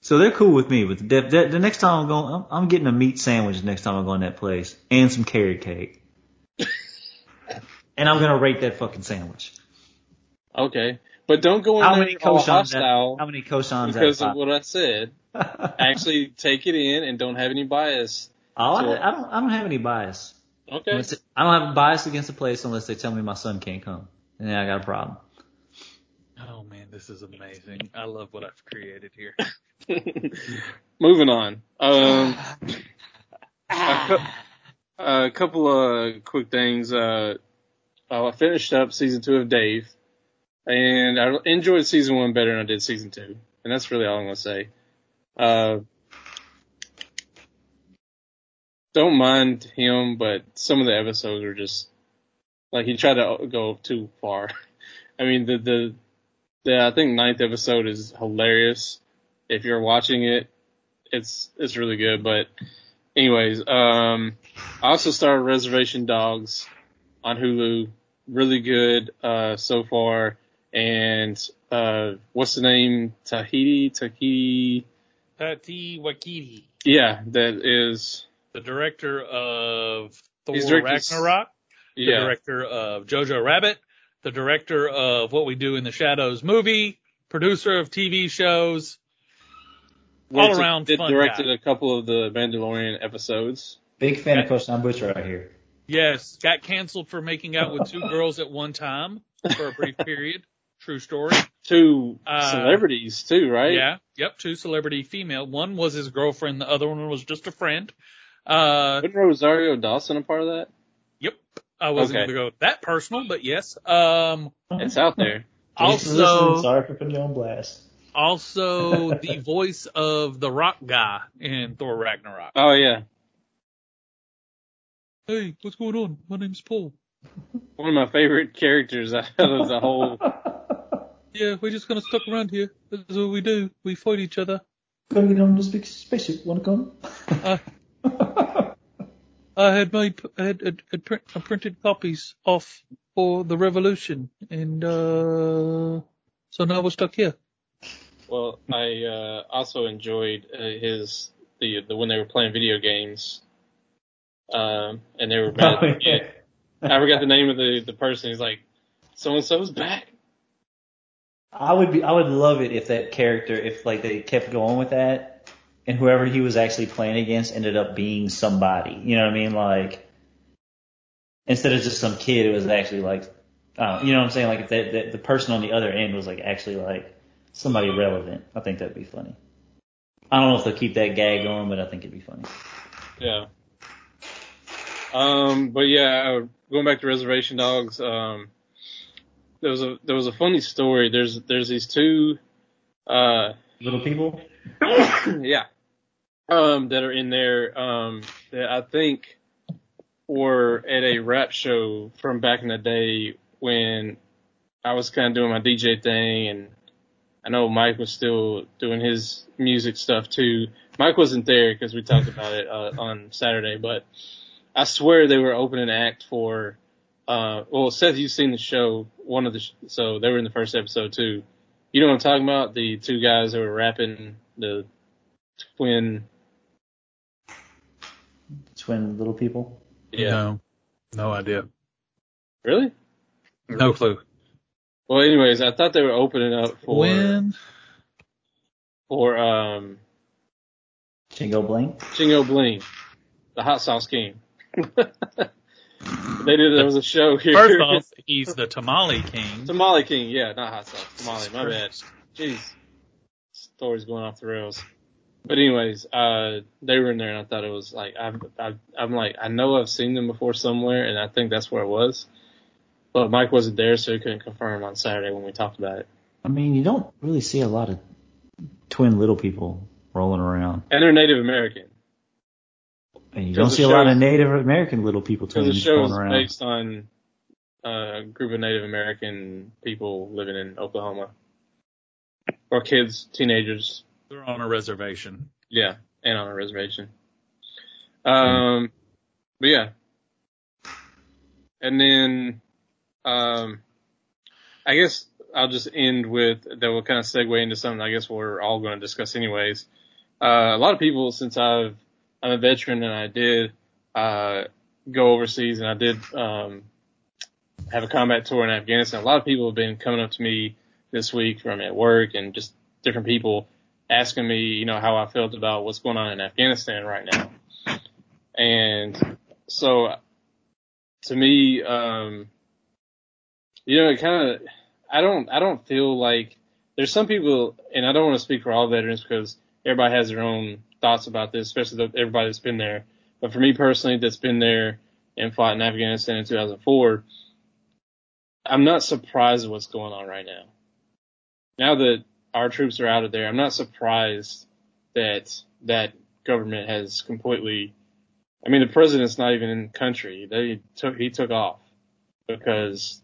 So they're cool with me. But the, the, the next time I'm going, I'm, I'm getting a meat sandwich The next time I go in that place and some carrot cake. and I'm gonna rate that fucking sandwich. Okay, but don't go in How there many all hostile How many cochons? because of what I said. (laughs) Actually, take it in and don't have any bias. Oh, I, I don't. I don't have any bias. Okay. I don't have a bias against the place unless they tell me my son can't come, and then I got a problem. oh this is amazing. I love what I've created here. (laughs) Moving on. Um, a, (sighs) cou- a couple of quick things. Uh, uh, I finished up season two of Dave, and I enjoyed season one better than I did season two, and that's really all I'm gonna say. Uh, don't mind him, but some of the episodes are just like he tried to go too far. (laughs) I mean, the the the I think ninth episode is hilarious. If you're watching it, it's it's really good. But anyways, um, I also started Reservation Dogs on Hulu. Really good uh, so far. And uh, what's the name? Tahiti, Tahiti. Taika Waititi, Yeah, that is. the director of Thor He's directed s- Ragnarok, the Yeah, director of Jojo Rabbit, the director of What We Do in the Shadows movie, producer of TV shows. all Which around Did fun directed guy. a couple of the Mandalorian episodes. Big fan of Coach Tom Butcher right here. Yes, got canceled for making out with two girls at one time for a brief period. True story. Two Uh, celebrities too, right? Yeah. Yep. Two celebrity female. One was his girlfriend. The other one was just a friend. Uh, Wasn't Rosario Dawson a part of that? yep. I wasn't Okay. going to go that personal, but yes. Um, It's out there. Thanks for listening. also, sorry for putting you on blast. also (laughs) the voice of the rock guy in Thor Ragnarok. Oh yeah, Hey, what's going on? My name's Paul. one of my favorite characters out of the whole. (laughs) Yeah, we're just gonna stuck around here. That's is what we do. We fight each other. Gotta get on this big spaceship. Wanna come? Uh, (laughs) I had made, I had, had, had print, I printed copies off for the revolution, and uh, so now we're stuck here. Well, I uh, also enjoyed uh, his the the when they were playing video games, um, and they were mad. Oh, yeah. I forgot the name of the the person. He's like, so and so's back. I would be, I would love it if that character, if like they kept going with that, and whoever he was actually playing against ended up being somebody. You know what I mean? Like instead of just some kid, it was actually like, uh, you know what I'm saying? Like if that, that the person on the other end was like actually like somebody relevant. I think that'd be funny. I don't know if they'll keep that gag going, but I think it'd be funny. Yeah. Um, but yeah, uh, going back to Reservation Dogs, um, there was a there was a funny story. There's there's these two, uh, Little people. (coughs) yeah, um, that are in there, um, that I think were at a rap show from back in the day when I was kind of doing my DJ thing, and I know Mike was still doing his music stuff too. Mike wasn't there because we talked about it uh, on Saturday, but I swear they were opening act for. Uh, well, Seth, you've seen the show. One of the sh- so they were in the first episode too. You know what I'm talking about? The two guys that were rapping the twin. Twin little people. Yeah. No, no idea. Really? No clue. Well, anyways, I thought they were opening up for When? for um Chingo Bling. Chingo Bling, the hot sauce king. (laughs) they did. There was a show here. First off, he's the tamale king. Tamale King. Yeah, not hot sauce. Tamale. My bad. Jeez, story's going off the rails. But anyways, uh, they were in there, and I thought it was like I'm, I'm, I'm like I know I've seen them before somewhere, and I think that's where it was. But Mike wasn't there, so he couldn't confirm on Saturday when we talked about it. I mean, you don't really see a lot of twin little people rolling around. And they're Native American. And you don't see a lot of Native American little people Because the twins show going is around. based on uh, a group of Native American people living in Oklahoma, or kids, teenagers, They're on a reservation. yeah, and on a reservation. Um, but yeah, and then um, I guess I'll just end with that. will kind of segue into something I guess we're all going to discuss anyways. Uh, a lot of people, since I've I'm a veteran and I did uh, go overseas and I did um, have a combat tour in Afghanistan. A lot of people have been coming up to me this week from at work and just different people asking me, you know, how I felt about what's going on in Afghanistan right now. And so to me, um, you know, it kind of, I don't, I don't feel like there's some people, and I don't want to speak for all veterans because everybody has their own thoughts about this, especially the, everybody that's been there. But for me personally, that's been there and fought in Afghanistan in 2004, I'm not surprised at what's going on right now. Now that our troops are out of there, I'm not surprised that that government has completely I mean, the president's not even in the country. They took he took off because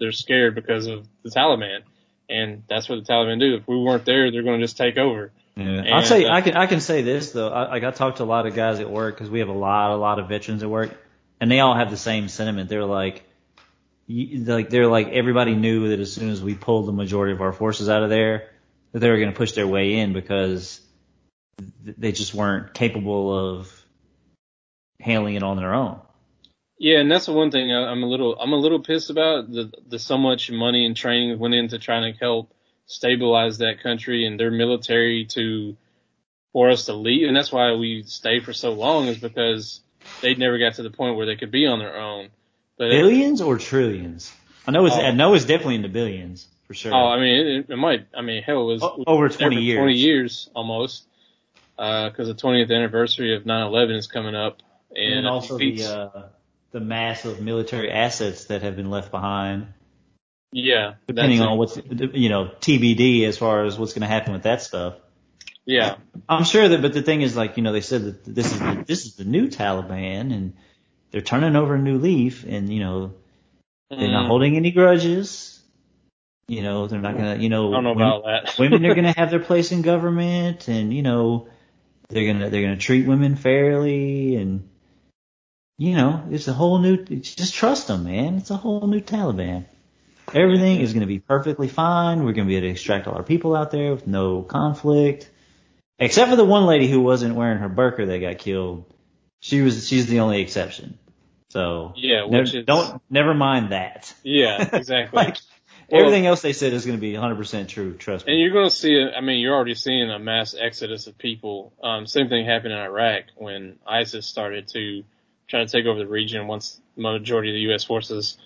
they're scared because of the Taliban, and that's what the Taliban do. If we weren't there, they're going to just take over. Yeah. I'll tell you, uh, I can I can say this though. I, like I talked to a lot of guys at work because we have a lot a lot of veterans at work, and they all have the same sentiment. They're like, like they're like everybody knew that as soon as we pulled the majority of our forces out of there, that they were going to push their way in because th- they just weren't capable of handling it on their own. Yeah, and that's the one thing I- I'm a little I'm a little pissed about the the so much money and training went into trying to help stabilize that country and their military to for us to leave, and that's why we stayed for so long is because they never got to the point where they could be on their own. But it- Billions or trillions? I know it's Oh. I know it's definitely in the billions for sure. oh, I mean, it, it might. I mean, hell, it was O- over 20 years. 20 years almost, because the 20th anniversary of 9/11 is coming up, and, and also the uh, the massive military assets that have been left behind. yeah, depending on what's you know TBD as far as what's going to happen with that stuff. yeah, I'm sure that, but the thing is, like you know, they said that this is the, this is the new Taliban, and they're turning over a new leaf, and you know, they're not Mm, holding any grudges. You know, they're not gonna, you know, know women, about that. women are (laughs) gonna have their place in government, and you know, they're gonna they're gonna treat women fairly, and you know, it's a whole new. Just trust them, man. It's a whole new Taliban. Everything is gonna be perfectly fine. We're gonna be able to extract all our people out there with no conflict, except for the one lady who wasn't wearing her burqa that got killed. She was she's the only exception. So Yeah, ne- is- don't never mind that. yeah, (laughs) exactly. Like Well- everything else they said is going to be 100% true. Trust me. And you're going to see, I mean, you're already seeing a mass exodus of people. Um, same thing happened in Iraq when ISIS started to try to take over the region once the majority of the U.S. forces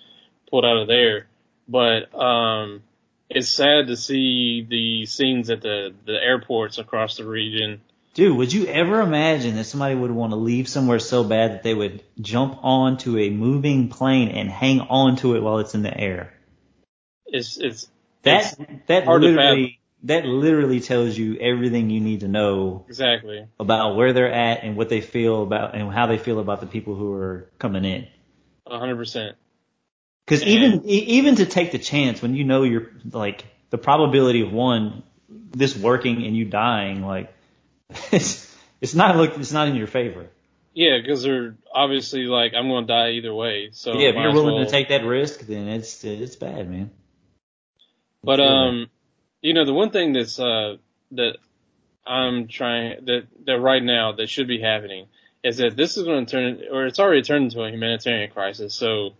pulled out of there. But, um, it's sad to see the scenes at the, the airports across the region. Dude, would you ever imagine that somebody would want to leave somewhere so bad that they would jump onto a moving plane and hang on to it while it's in the air? It's, it's, That that hard literally that literally tells you everything you need to know exactly. about where they're at and what they feel about and how they feel about the people who are coming in. A hundred percent. Because even even to take the chance when you know you're like the probability of one this working and you dying like it's it's not look it's not in your favor. Yeah, cause they're obviously like, I'm going to die either way. So yeah, if you're willing well- to take that risk, then it's it's bad, man. But um, you know, the one thing that's uh that I'm trying that that right now that should be happening is that this is going to turn, or it's already turned into a humanitarian crisis. So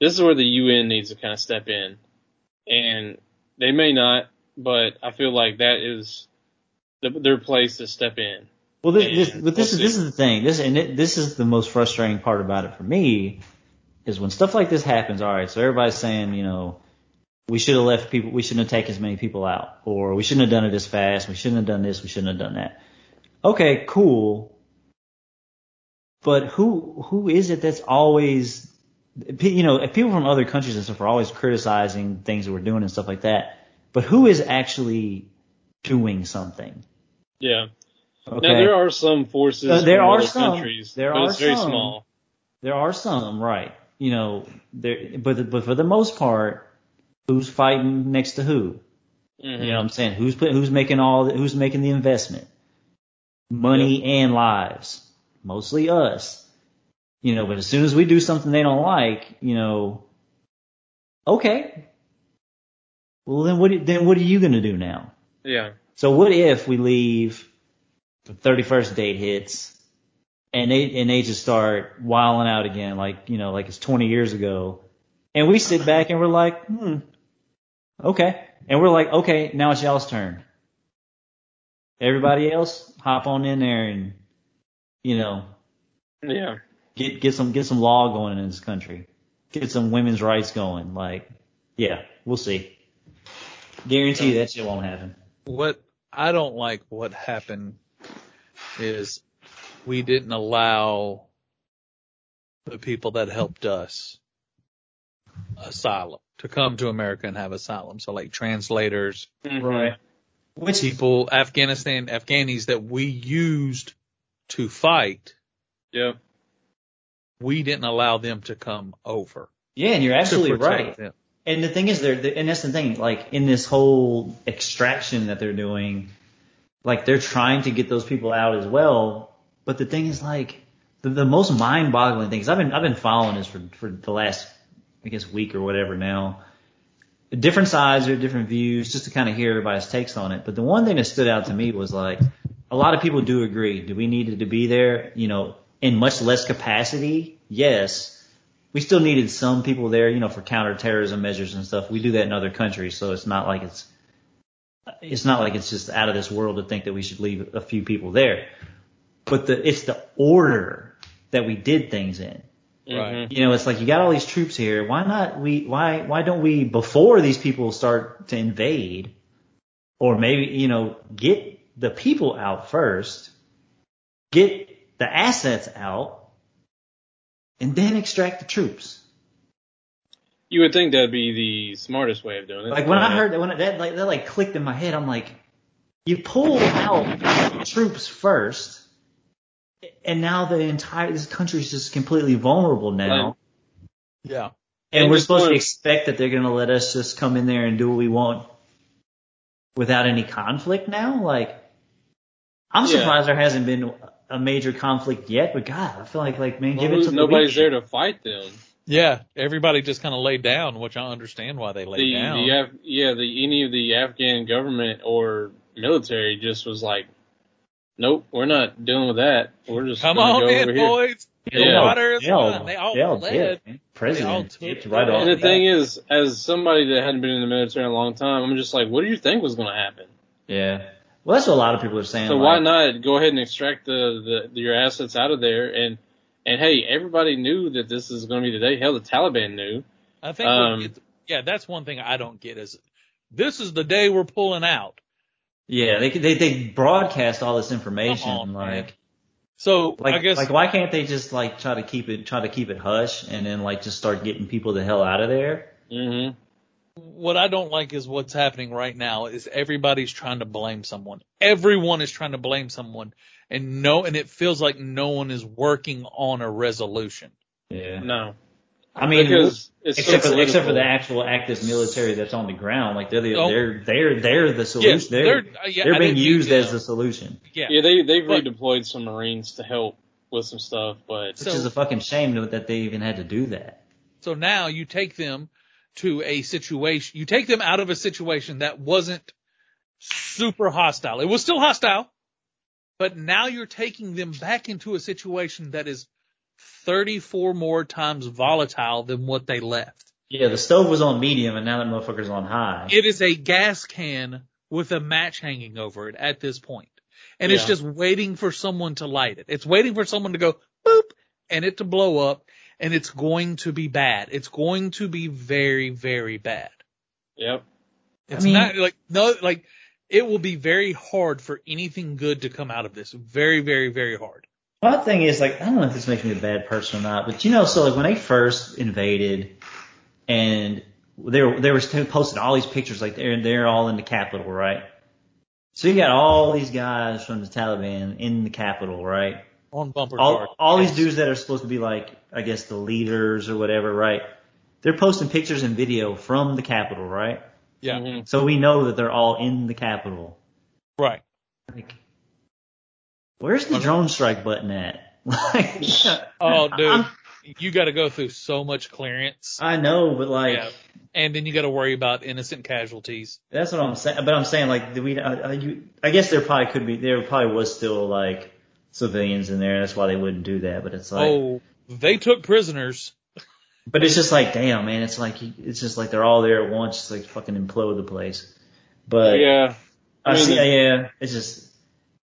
this is where the UN needs to kind of step in, and they may not, but I feel like that is the, their place to step in. Well, this, this, but this we'll is this is the thing. This and it, this is the most frustrating part about it for me is when stuff like this happens. All right, so everybody's saying, you know, we should have left people, we shouldn't have taken as many people out, or we shouldn't have done it as fast, we shouldn't have done this, we shouldn't have done that. Okay, cool. But who who is it that's always, you know, if people from other countries and stuff are always criticizing things that we're doing and stuff like that. But who is actually doing something? Yeah. Okay. Now there are some forces Uh, there are some. countries, There are it's very some. small. There are some, right? You know, there, but but for the most part, who's fighting next to who? Mhm. You know what I'm saying? Who's put, who's making all the, who's making the investment? Money and lives. Mostly us. You know, but as soon as we do something they don't like, you know, okay. Well then what then what are you going to do now? Yeah. So what if we leave the 31st date hits and they and they just start wilding out again like, you know, like it's 20 years ago. And we sit back and we're like, "Hmm. Okay. And we're like, "Okay, now it's y'all's turn." Everybody else hop on in there and you know, Yeah. get get some get some law going in this country. Get some women's rights going. Like, yeah, we'll see. Guarantee that shit won't happen. What I don't like what happened is we didn't allow the people that helped us asylum to come to America and have asylum. So like translators, Mhm. Which people, Afghanistan, Afghanis that we used to fight Yeah. We didn't allow them to come over. Yeah, and you're to absolutely right. them. And the thing is, they're, and that's the thing, like in this whole extraction that they're doing, like they're trying to get those people out as well. But the thing is, like the, the most mind-boggling thing is I've been I've been following this for for the last I guess week or whatever now. Different sides or different views, just to kind of hear everybody's takes on it. But the one thing that stood out to me was like a lot of people do agree. Do we needed to be there? You know, in much less capacity? Yes we still needed some people there, you know, for counterterrorism measures and stuff. We do that in other countries, so it's not like it's it's not like it's just out of this world to think that we should leave a few people there. But the it's the order that we did things in. Right. Mm-hmm. You know, it's like you got all these troops here. Why not we why why don't we before these people start to invade or maybe, you know, get the people out first, get the assets out and then extract the troops. You would think that'd be the smartest way of doing it. Like when I heard that, when that like that like clicked in my head, I'm like, you pull out troops first, and now the entire this country is just completely vulnerable now, Yeah. and and we're supposed to wanna- expect that they're gonna let us just come in there and do what we want without any conflict now. Like, I'm Yeah. surprised there hasn't been a major conflict yet. But God, I feel like like man, Well, give it to nobody's the there to fight them. Yeah. Everybody just kind of laid down, which I understand why they laid The, down. the Af- yeah, the any of the Afghan government or military just was like, nope, we're not dealing with that. We're just Come on go in, over here. boys. Yeah. The water is They. They all they led. did. President They all took right off. And the thing is, as somebody that hadn't been in the military in a long time, I'm just like, what do you think was going to happen? Yeah. Well, that's what a lot of people are saying. So like, why not go ahead and extract the, the your assets out of there? And and hey, everybody knew that this is going to be the day. Hell, the Taliban knew. I think, Um, what yeah, that's one thing I don't get is this is the day we're pulling out. Yeah, they they they broadcast all this information Come on, man. like So like I guess like why can't they just like try to keep it try to keep it hush and then like just start getting people the hell out of there? hmm what I don't like is what's happening right now is everybody's trying to blame someone. Everyone is trying to blame someone and no, and it feels like no one is working on a resolution. Yeah. No, I mean, because it's so except for except for the actual active military that's on the ground, like they're the, Oh. they're they're they're the solution. Yes, they're they're, uh, yeah, they're being used to- as the solution, yeah. Yeah, they they've But- redeployed some Marines to help with some stuff, but which So- is a fucking shame that they even had to do that. So now you take them to a situation, you take them out of a situation that wasn't super hostile. It was still hostile, but now you're taking them back into a situation that is 34 more times volatile than what they left. Yeah, the stove was on medium and now that motherfucker's on high. It is a gas can with a match hanging over it at this point. And it's just waiting for someone to light it. It's waiting for someone to go boop and it to blow up and it's going to be bad. It's going to be very, very bad. yep. It's mean- not like no like it will be very hard for anything good to come out of this. Very, very, very hard. My thing is like I don't know if this makes me a bad person or not, but you know, so like when they first invaded, and they were they were still posting all these pictures, like they're they're all in the Capitol, right? So you got all these guys from the Taliban in the Capitol, right? On bumper All cars. all these dudes that are supposed to be like I guess the leaders or whatever, right? They're posting pictures and video from the Capitol, right? Yeah. Mhm. So we know that they're all in the Capitol. Right. Like, where's the drone strike button at? (laughs) Like, (laughs) Oh dude. I'm- you gotta go through so much clearance. I know, but like, Yeah. And then you gotta worry about innocent casualties. that's what I'm saying. But I'm saying like, do we? Uh, uh, you, I guess there probably could be. There probably was still like civilians in there. That's why they wouldn't do that. But it's like, oh, they took prisoners. but it's just like, damn, man. It's like it's just like they're all there at once. Just like fucking implode the place. But Yeah, I, I mean, see. the- Yeah, it's just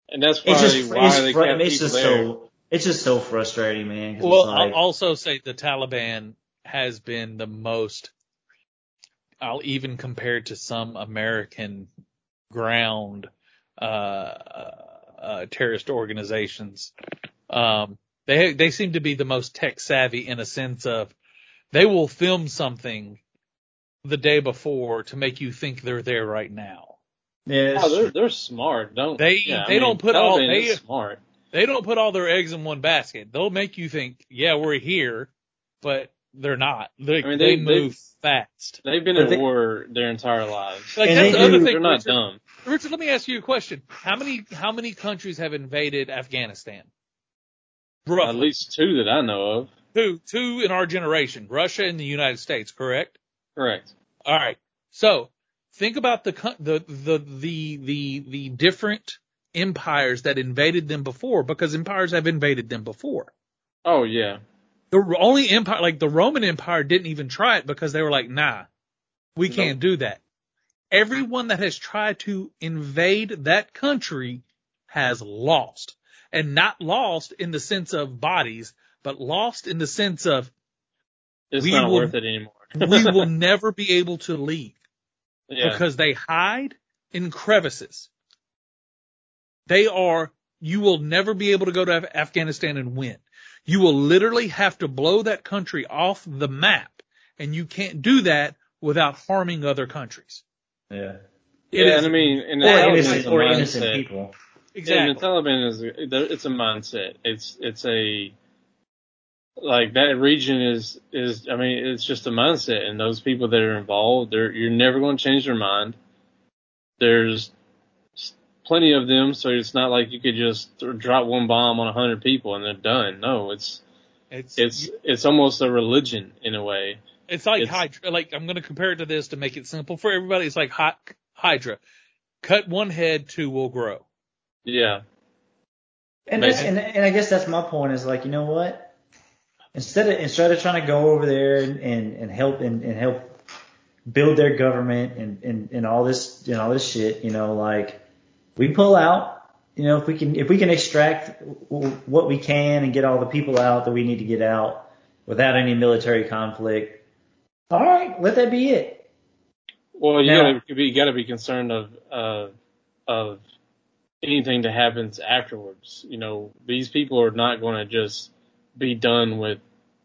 and that's it's just why it's, they fr- kept it's just there. so it's just so frustrating, man. 'cause Well, like, I'll also say the Taliban has been the most, I'll even compare it to some American ground, uh, uh, terrorist organizations. Um, they, they seem to be the most tech savvy in a sense of they will film something the day before to make you think they're there right now. yeah, it's Oh, they're they're smart. Don't They- yeah, I they mean, don't put all- Taliban they- is smart. they don't put all their eggs in one basket. They'll make you think, yeah, we're here, but they're not. They, I mean, they, they- move fast. They've been But at they- war their entire lives. Like And that's they the other do- thing. They're not Richard, dumb. Richard, let me ask you a question. How many how many countries have invaded Afghanistan? At least two that I know of. Two, two in our generation, Russia and the United States, correct? Correct. All right. So think about the the the the the the different empires that invaded them before, because empires have invaded them before. Oh yeah. The only empire, like the Roman Empire, didn't even try it because they were like, "Nah, we Nope. can't do that." Everyone that has tried to invade that country has lost, and not lost in the sense of bodies, but lost in the sense of It's We not will- worth it anymore. (laughs) we will (laughs) never be able to leave. yeah. because they hide in crevices. They are, you will never be able to go to Af- Afghanistan and win. You will literally have to blow that country off the map and you can't do that without harming other countries. Yeah. It yeah, is- and I mean, and the Or Taliban innocent, is a or innocent mindset. people. Exactly. And the Taliban is it's a mindset. It's it's a like that region is is I mean it's just a mindset, and those people that are involved, they're you're never going to change their mind. There's plenty of them, so it's not like you could just drop one bomb on a hundred people and they're done. No, it's It's, it's it's almost a religion in a way. It's like it's- Hydra, like I'm going to compare it to this to make it simple for everybody. It's like Hy- Hydra. Cut one head, two will grow. Yeah, And, that's, and and I guess that's my point is like you know what instead of instead of trying to go over there and and, and help and, and help build their government and, and and all this and all this shit you know like we pull out you know if we can if we can extract what we can and get all the people out that we need to get out without any military conflict all right let that be it Well, you Now- gotta be you gotta be concerned of uh, of anything that happens afterwards. You know, these people are not going to just be done with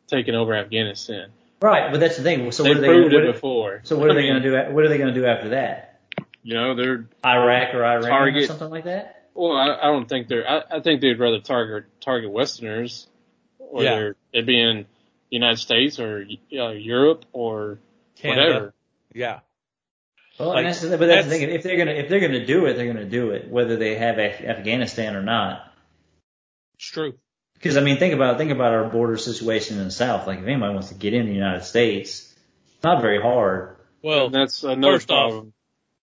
taking over Afghanistan. right but that's the thing so they what are they proved gonna, it what, before. so what are I they going to do what are they going to do after that You know, they're Iraq or Iran or something like that well. I, I don't think they're. I, I think they'd rather target target Westerners, or Yeah. whether it be in United States or uh, Europe or Canada. whatever. Yeah. Well, Like, and that's, but that's, the thing. If they're gonna if they're gonna do it, they're gonna do it, whether they have Af- Afghanistan or not. It's true. Because I mean, think about think about our border situation in the South. Like, if anybody wants to get in the United States, it's not very hard. Well, And that's another first off,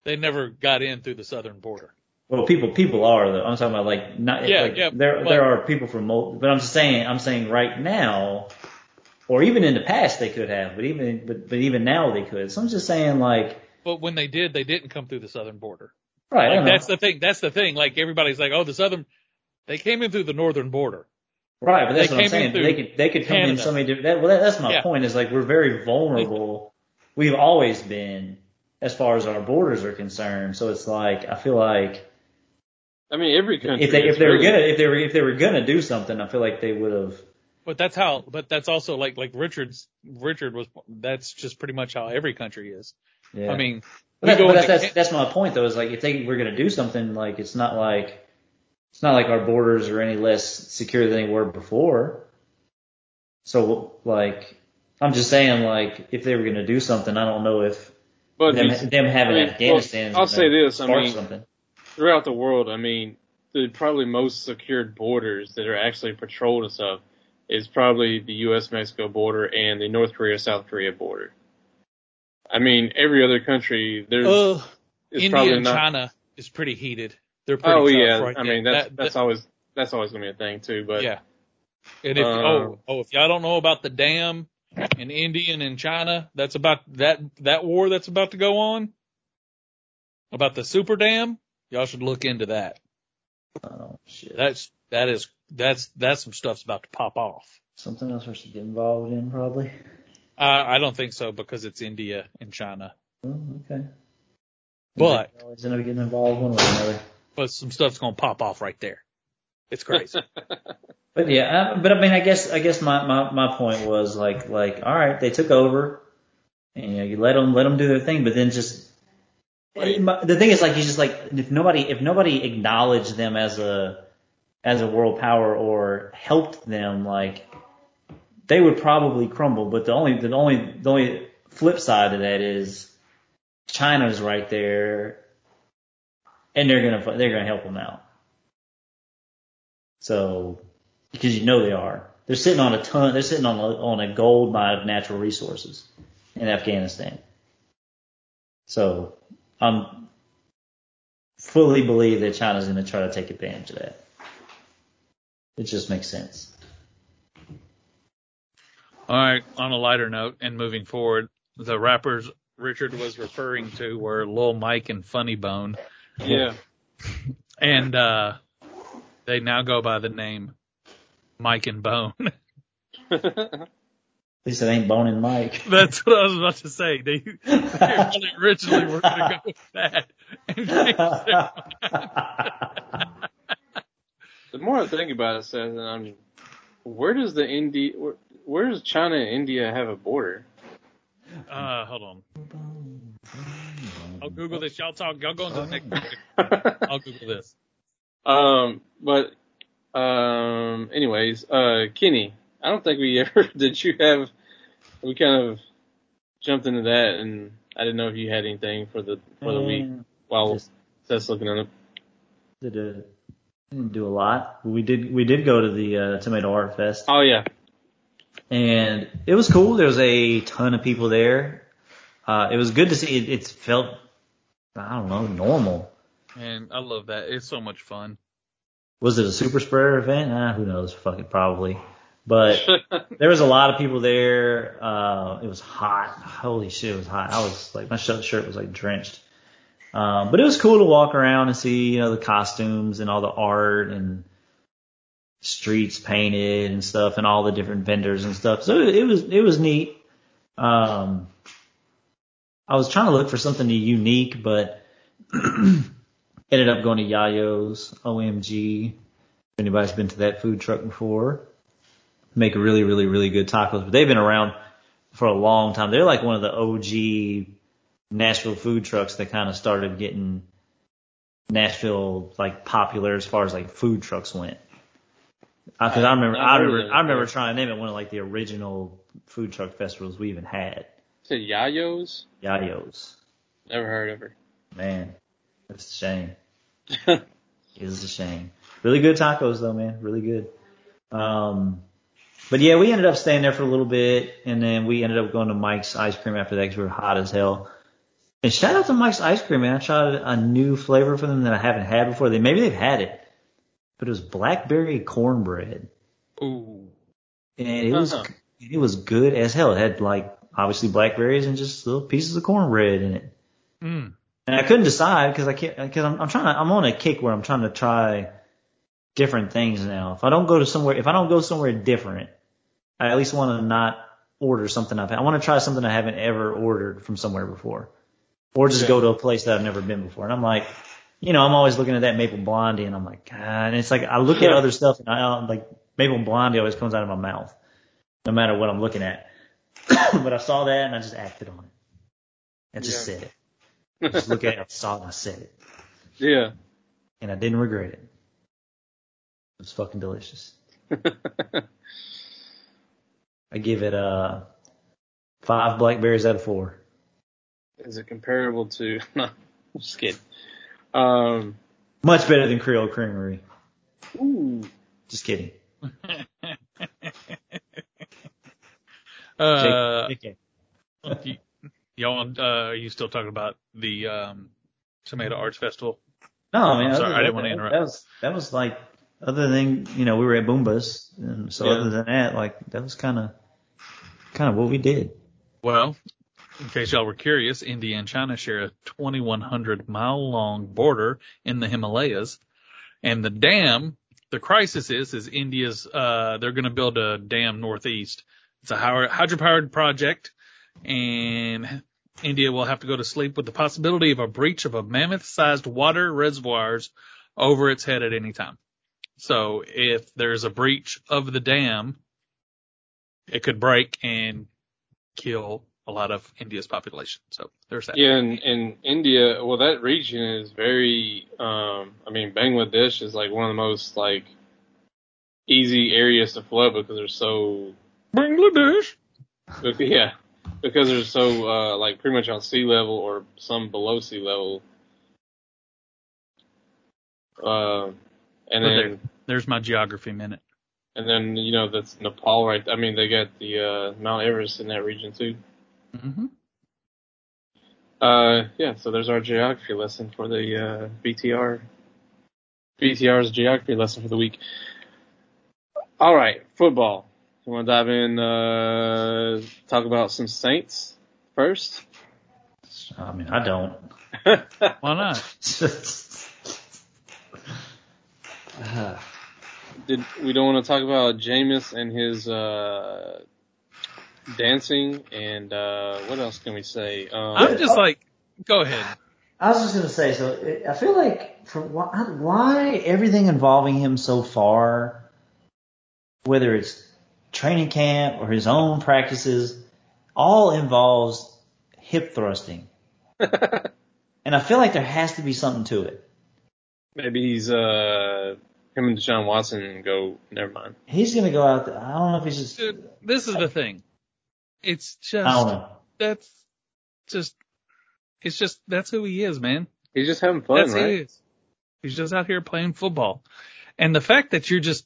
they never got in through the southern border. Well, people people are though. I'm talking about like not Yeah, like yeah, there but- there are people from but I'm just saying I'm saying right now, or even in the past they could have, but even but but even now they could. So I'm just saying like But when they did, they didn't come through the southern border. right. Like that's the thing. That's the thing. Like everybody's like, oh, the southern. They came in through the northern border. Right, but that's They what I'm saying. They could they could come in Canada. so many different. That, well, that, that's my Yeah. point. Is like we're very vulnerable. We've always been as far as our borders are concerned. So it's like I feel like I mean, every country. if they if they were gonna if they were if they were gonna do something, I feel like they would have. But that's how. But that's also like like Richard's. Richard was. That's just pretty much how every country is. Yeah. I mean, but, we that's, but that's, that's that's my point though. Is like if they were gonna do something, like it's not like it's not like our borders are any less secure than they were before. So like I'm just saying like if they were gonna do something, I don't know if but them, them having I mean, Afghanistan. well, I'll say this, I mean- something. throughout the world, I mean, the probably most secured borders that are actually patrolled and stuff is probably the U.S. Mexico border and the North Korea South Korea border. I mean, every other country there's uh, is India probably and not. China is pretty heated. They're pretty oh yeah, right I there. mean that's That- that's that- always that's always gonna be a thing too. But yeah. And if Uh, oh oh if y'all don't know about the dam in India and in China, that's about that that war that's about to go on about the super dam. Y'all should look into that. Oh shit. That's that is that's that's some stuff's about to pop off. Something else we should get involved in, probably. I I don't think so because it's India and China, Oh, okay. but We always end up getting involved one way or another. but some stuff's gonna pop off right there. It's crazy. (laughs) But yeah, I, but I mean, I guess I guess my, my my point was like like all right, they took over, and you know you let them let them do their thing, but then just my- the thing is like you just like if nobody if nobody acknowledged them as a as a world power or helped them, like they would probably crumble. But the only the only the only flip side of that is China's right there, and they're gonna they're gonna help them out. So because you know they are, they're sitting on a ton. They're sitting on a, on a gold mine of natural resources in Afghanistan. So I'm fully believe that China's going to try to take advantage of that. It just makes sense. All right. On a lighter note and moving forward, the rappers Richard was referring to were Lil Mike and Funny Bone. Yeah. (laughs) And, uh, they now go by the name Mike and Bone. At least it ain't Bone and Mike. (laughs) That's what I was about to say. They, they originally were going to go with that. (laughs) And the more I think about it, Seth, and I'm, where does the India, where, where does China and India have a border? uh, hold on. I'll Google this. Y'all talk. Y'all go into the next. (laughs) topic. I'll Google this. Um, but um, anyways, uh, Kenny, I don't think we (laughs) ever did. You have we kind of jumped into that, and I didn't know if you had anything for the for the week while Just- Seth's looking at it. Did a, didn't do a lot. We did we did go to the uh, Tomato Art Fest, Oh yeah, and it was cool. There was a ton of people there. Uh, it was good to see. It, it felt I don't know normal. And I love that. It's so much fun. Was it a super spreader event? Ah, who knows? Fucking probably. But (laughs) there was a lot of people there. Uh, it was hot. Holy shit, it was hot. I was like, my shirt shirt was like drenched. Um, but it was cool to walk around and see, you know, the costumes and all the art and streets painted and stuff and all the different vendors and stuff. So it, was, it was neat. Um, I was trying to look for something unique, but (clears throat) ended up going to Yayo's OMG. If anybody's been to that food truck before, make really, really, really good tacos. But they've been around for a long time. They're like one of the OG Nashville food trucks that kind of started getting Nashville like popular as far as like food trucks went. Because I remember, I've I remember, I remember trying them at one of like the original food truck festivals we even had. said Yayo's. Yayo's. Never heard of her. Man, that's a shame. (laughs) It is a shame. Really good tacos though, man. Really good. Um, but yeah, we ended up staying there for a little bit, and then we ended up going to Mike's Ice Cream after that because we were hot as hell. And shout out to Mike's Ice Cream, man. I tried a new flavor for them that I haven't had before. They maybe they've had it, but it was blackberry cornbread, Ooh. and it was Uh-huh. it was good as hell. It had like obviously blackberries and just little pieces of cornbread in it. Mm. And I couldn't decide because I can't, because I'm, I'm trying to, I'm on a kick where I'm trying to try different things now. If I don't go to somewhere, if I don't go somewhere different, I at least want to not order something I've had. I want to try something I haven't ever ordered from somewhere before. Or just Yeah. go to a place that I've never been before. And I'm like, you know, I'm always looking at that maple blondie and I'm like, God, and it's like, I look at other stuff and I, I'm like, maple blondie always comes out of my mouth, no matter what I'm looking at. (coughs) but I saw that and I just acted on it. I just Yeah. said it. I just look at it, I saw it, and I said it, yeah. and I didn't regret it. It was fucking delicious. (laughs) I give it uh five blackberries out of four. Is it comparable to? (laughs) No, I'm just kidding. Um. Much better than Creole Creamery. Ooh. Just kidding. (laughs) Uh, JK. y- y'all, uh, are you still talking about the, um, Tomato Arts Festival? No, I mean, I'm sorry, other- I didn't that, wanna interrupt. That was that was like other than you know we were at BoomBozz, and so Yeah. other than that, like that was kind of kind of what we did. Well, in case y'all were curious, India and China share a 2,100 mile long border in the Himalayas. And the dam, the crisis is, is India's, uh, they're going to build a dam northeast. It's a hydro- hydropowered project and India will have to go to sleep with the possibility of a breach of a mammoth sized water reservoirs over its head at any time. So if there's a breach of the dam, it could break and kill a lot of India's population. So there's that. Yeah, in, in India, well, that region is very. Um, I mean, Bangladesh is like one of the most like easy areas to flood because they're so Bangladesh. yeah because they're so uh, like pretty much on sea level or some below sea level. Uh, and Well, then There's my geography minute. and then you know that's Nepal right. I mean they got the uh, Mount Everest in that region too. Mm-hmm. Uh, yeah, so there's our geography lesson for the uh, BTR. BTR's geography lesson for the week. All right, football. You want to dive in? Uh, talk about some Saints first. I mean, I don't. (laughs) Why not? (laughs) Did we don't want to talk about Jameis and his uh, dancing and uh, what else can we say? Um, I'm just like, go ahead. I was just gonna say, so I feel like for why, why everything involving him so far, whether it's training camp or his own practices, all involves hip thrusting, (laughs) and I feel like there has to be something to it. maybe he's uh, him and Deshaun Watson go. Never mind. He's gonna go out there. I don't know if he's just. Dude, this is the thing. It's just I don't know. that's just it's just that's who he is, man. He's just having fun, that's who he right? is. He's just out here playing football. And the fact that you're just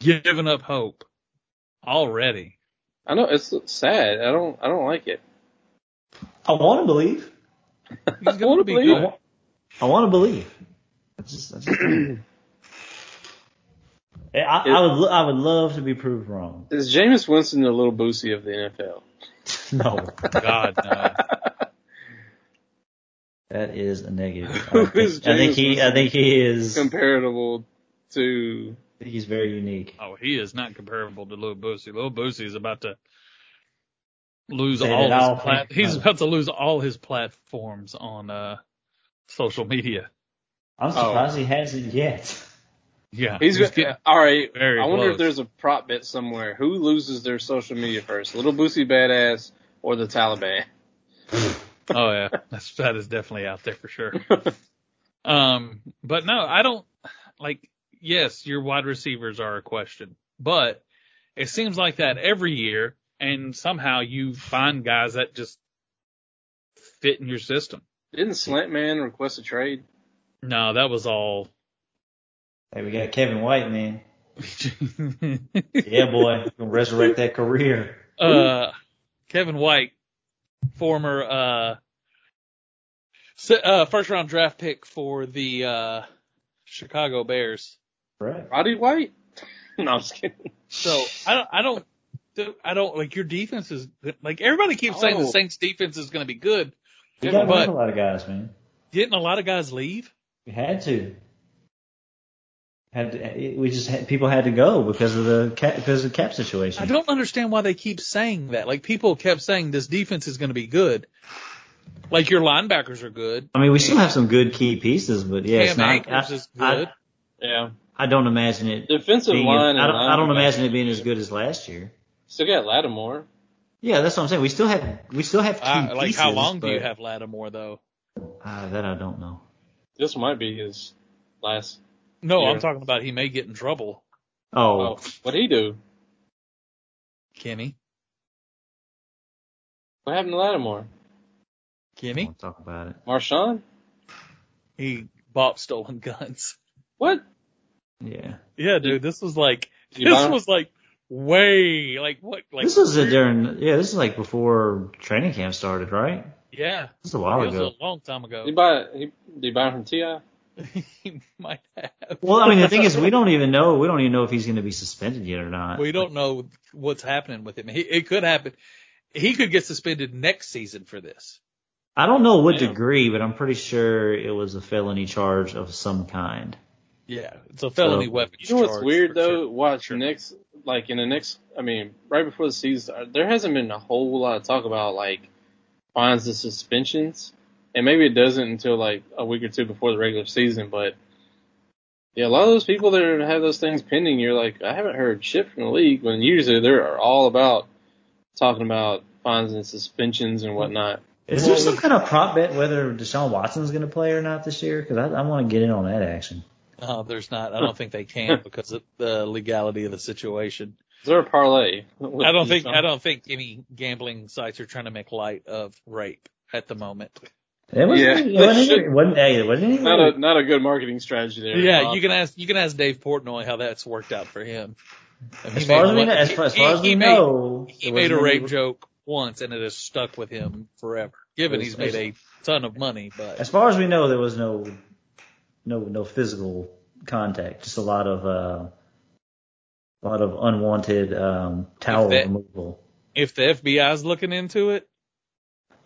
giving up hope already. I know it's sad. I don't. I don't like it. I want to believe. He's wanna going to be believe good. it. I want to believe. I just, I, just, (clears throat) I, I would, I would love to be proved wrong. Is Jameis Winston the little Boosie of the NFL? (laughs) No, God, no. (laughs) that is a negative. I, Who think, I think Jameis he, I think he is. Comparable to I think he's very unique. Oh, he is not comparable to Lil Boosie. Lil Boosie is about to lose Say all his I'll plat- think he's about about to lose all his platforms on uh social media. I'm surprised he hasn't yet. Yeah. he's, getting all right. I wonder close. if there's a prop bet somewhere. Who loses their social media first, little Boosie badass or the Taliban? (laughs) Oh yeah, that's that is definitely out there for sure. (laughs) Um, but no, I don't like. Yes, your wide receivers are a question, but it seems like that every year, and somehow you find guys that just fit in your system. Didn't Slant Man request a trade? No, that was all. Hey, we got Kevin White, man. (laughs) Yeah, boy, gonna resurrect that career. uh, Kevin White, former uh, se- uh, first round draft pick for the uh, Chicago Bears. Right. Roddy White? no, I'm just kidding. So I don't, I don't, I don't like your defense is good. like everybody keeps saying the Oh. Saints defense is going to be good. You got rid but of a lot of guys, man. didn't a lot of guys leave? We had to. Had to, we just had, people had to go because of the cap, because of the cap situation. I don't understand why they keep saying that. Like people kept saying this defense is going to be good. Like your linebackers are good. I mean, we still have some good key pieces, but yeah, it's not. Akers I, is good. Yeah. I, I don't imagine it. Defensive Being, line. I don't. I don't imagine it being as good as last year. Still got Lattimore. Yeah, that's what I'm saying. We still have. We still have key Uh, like how pieces, long do you have Lattimore though? Uh, that I don't know. This might be his last. No, Yeah. I'm talking about he may get in trouble. Oh, Oh, what'd he do? Kenny, What happened to Lattimore? I Kenny, won't talk about it. Marshon? he bought stolen guns. What? Yeah, Yeah, dude, this was like You buy was like way like what like this was a during. Yeah, this is like before training camp started, right? yeah. This is a while It was ago. a long time ago. Did he buy? He, did he buy it from Ti? (laughs) he might have. Well, I mean, the thing is, we (laughs) don't even know. We don't even know if he's going to be suspended yet or not. We don't know what's happening with him. He, it could happen. He could get suspended next season for this. I don't know what Damn. degree, but I'm pretty sure it was a felony charge of some kind. Yeah, it's a felony So- weapons You know what's weird though? sure. Watch Sure. next, like in the next. I mean, right before the season, there hasn't been a whole lot of talk about like fines and suspensions, and maybe it doesn't until like a week or two before the regular season. But yeah, a lot of those people that have those things pending, you're like, I haven't heard shit from the league. When usually they're all about talking about fines and suspensions and whatnot. Is there some kind of prop bet whether Deshaun Watson's going to play or not this year? Because I, I want to get in on that action. No, there's not. I don't think they can (laughs) because of the legality of the situation. Is there a parlay? I don't think I don't think any gambling sites are trying to make light of rape at the moment. It wasn't, Yeah, it wasn't, should- it wasn't, hey, it wasn't any- Not a not a good marketing strategy there. Yeah, Bob. you can ask you can ask Dave Portnoy how that's worked out for him. And as far as we know, as far, as, far he- as he we made- know, he made a rape any- joke once and it has stuck with him forever. Given As- he's made a ton of money, but As far as we know, there was no, no, no physical contact. Just a lot of, uh, a lot of unwanted um, towel that- removal. if the FBI's looking into it,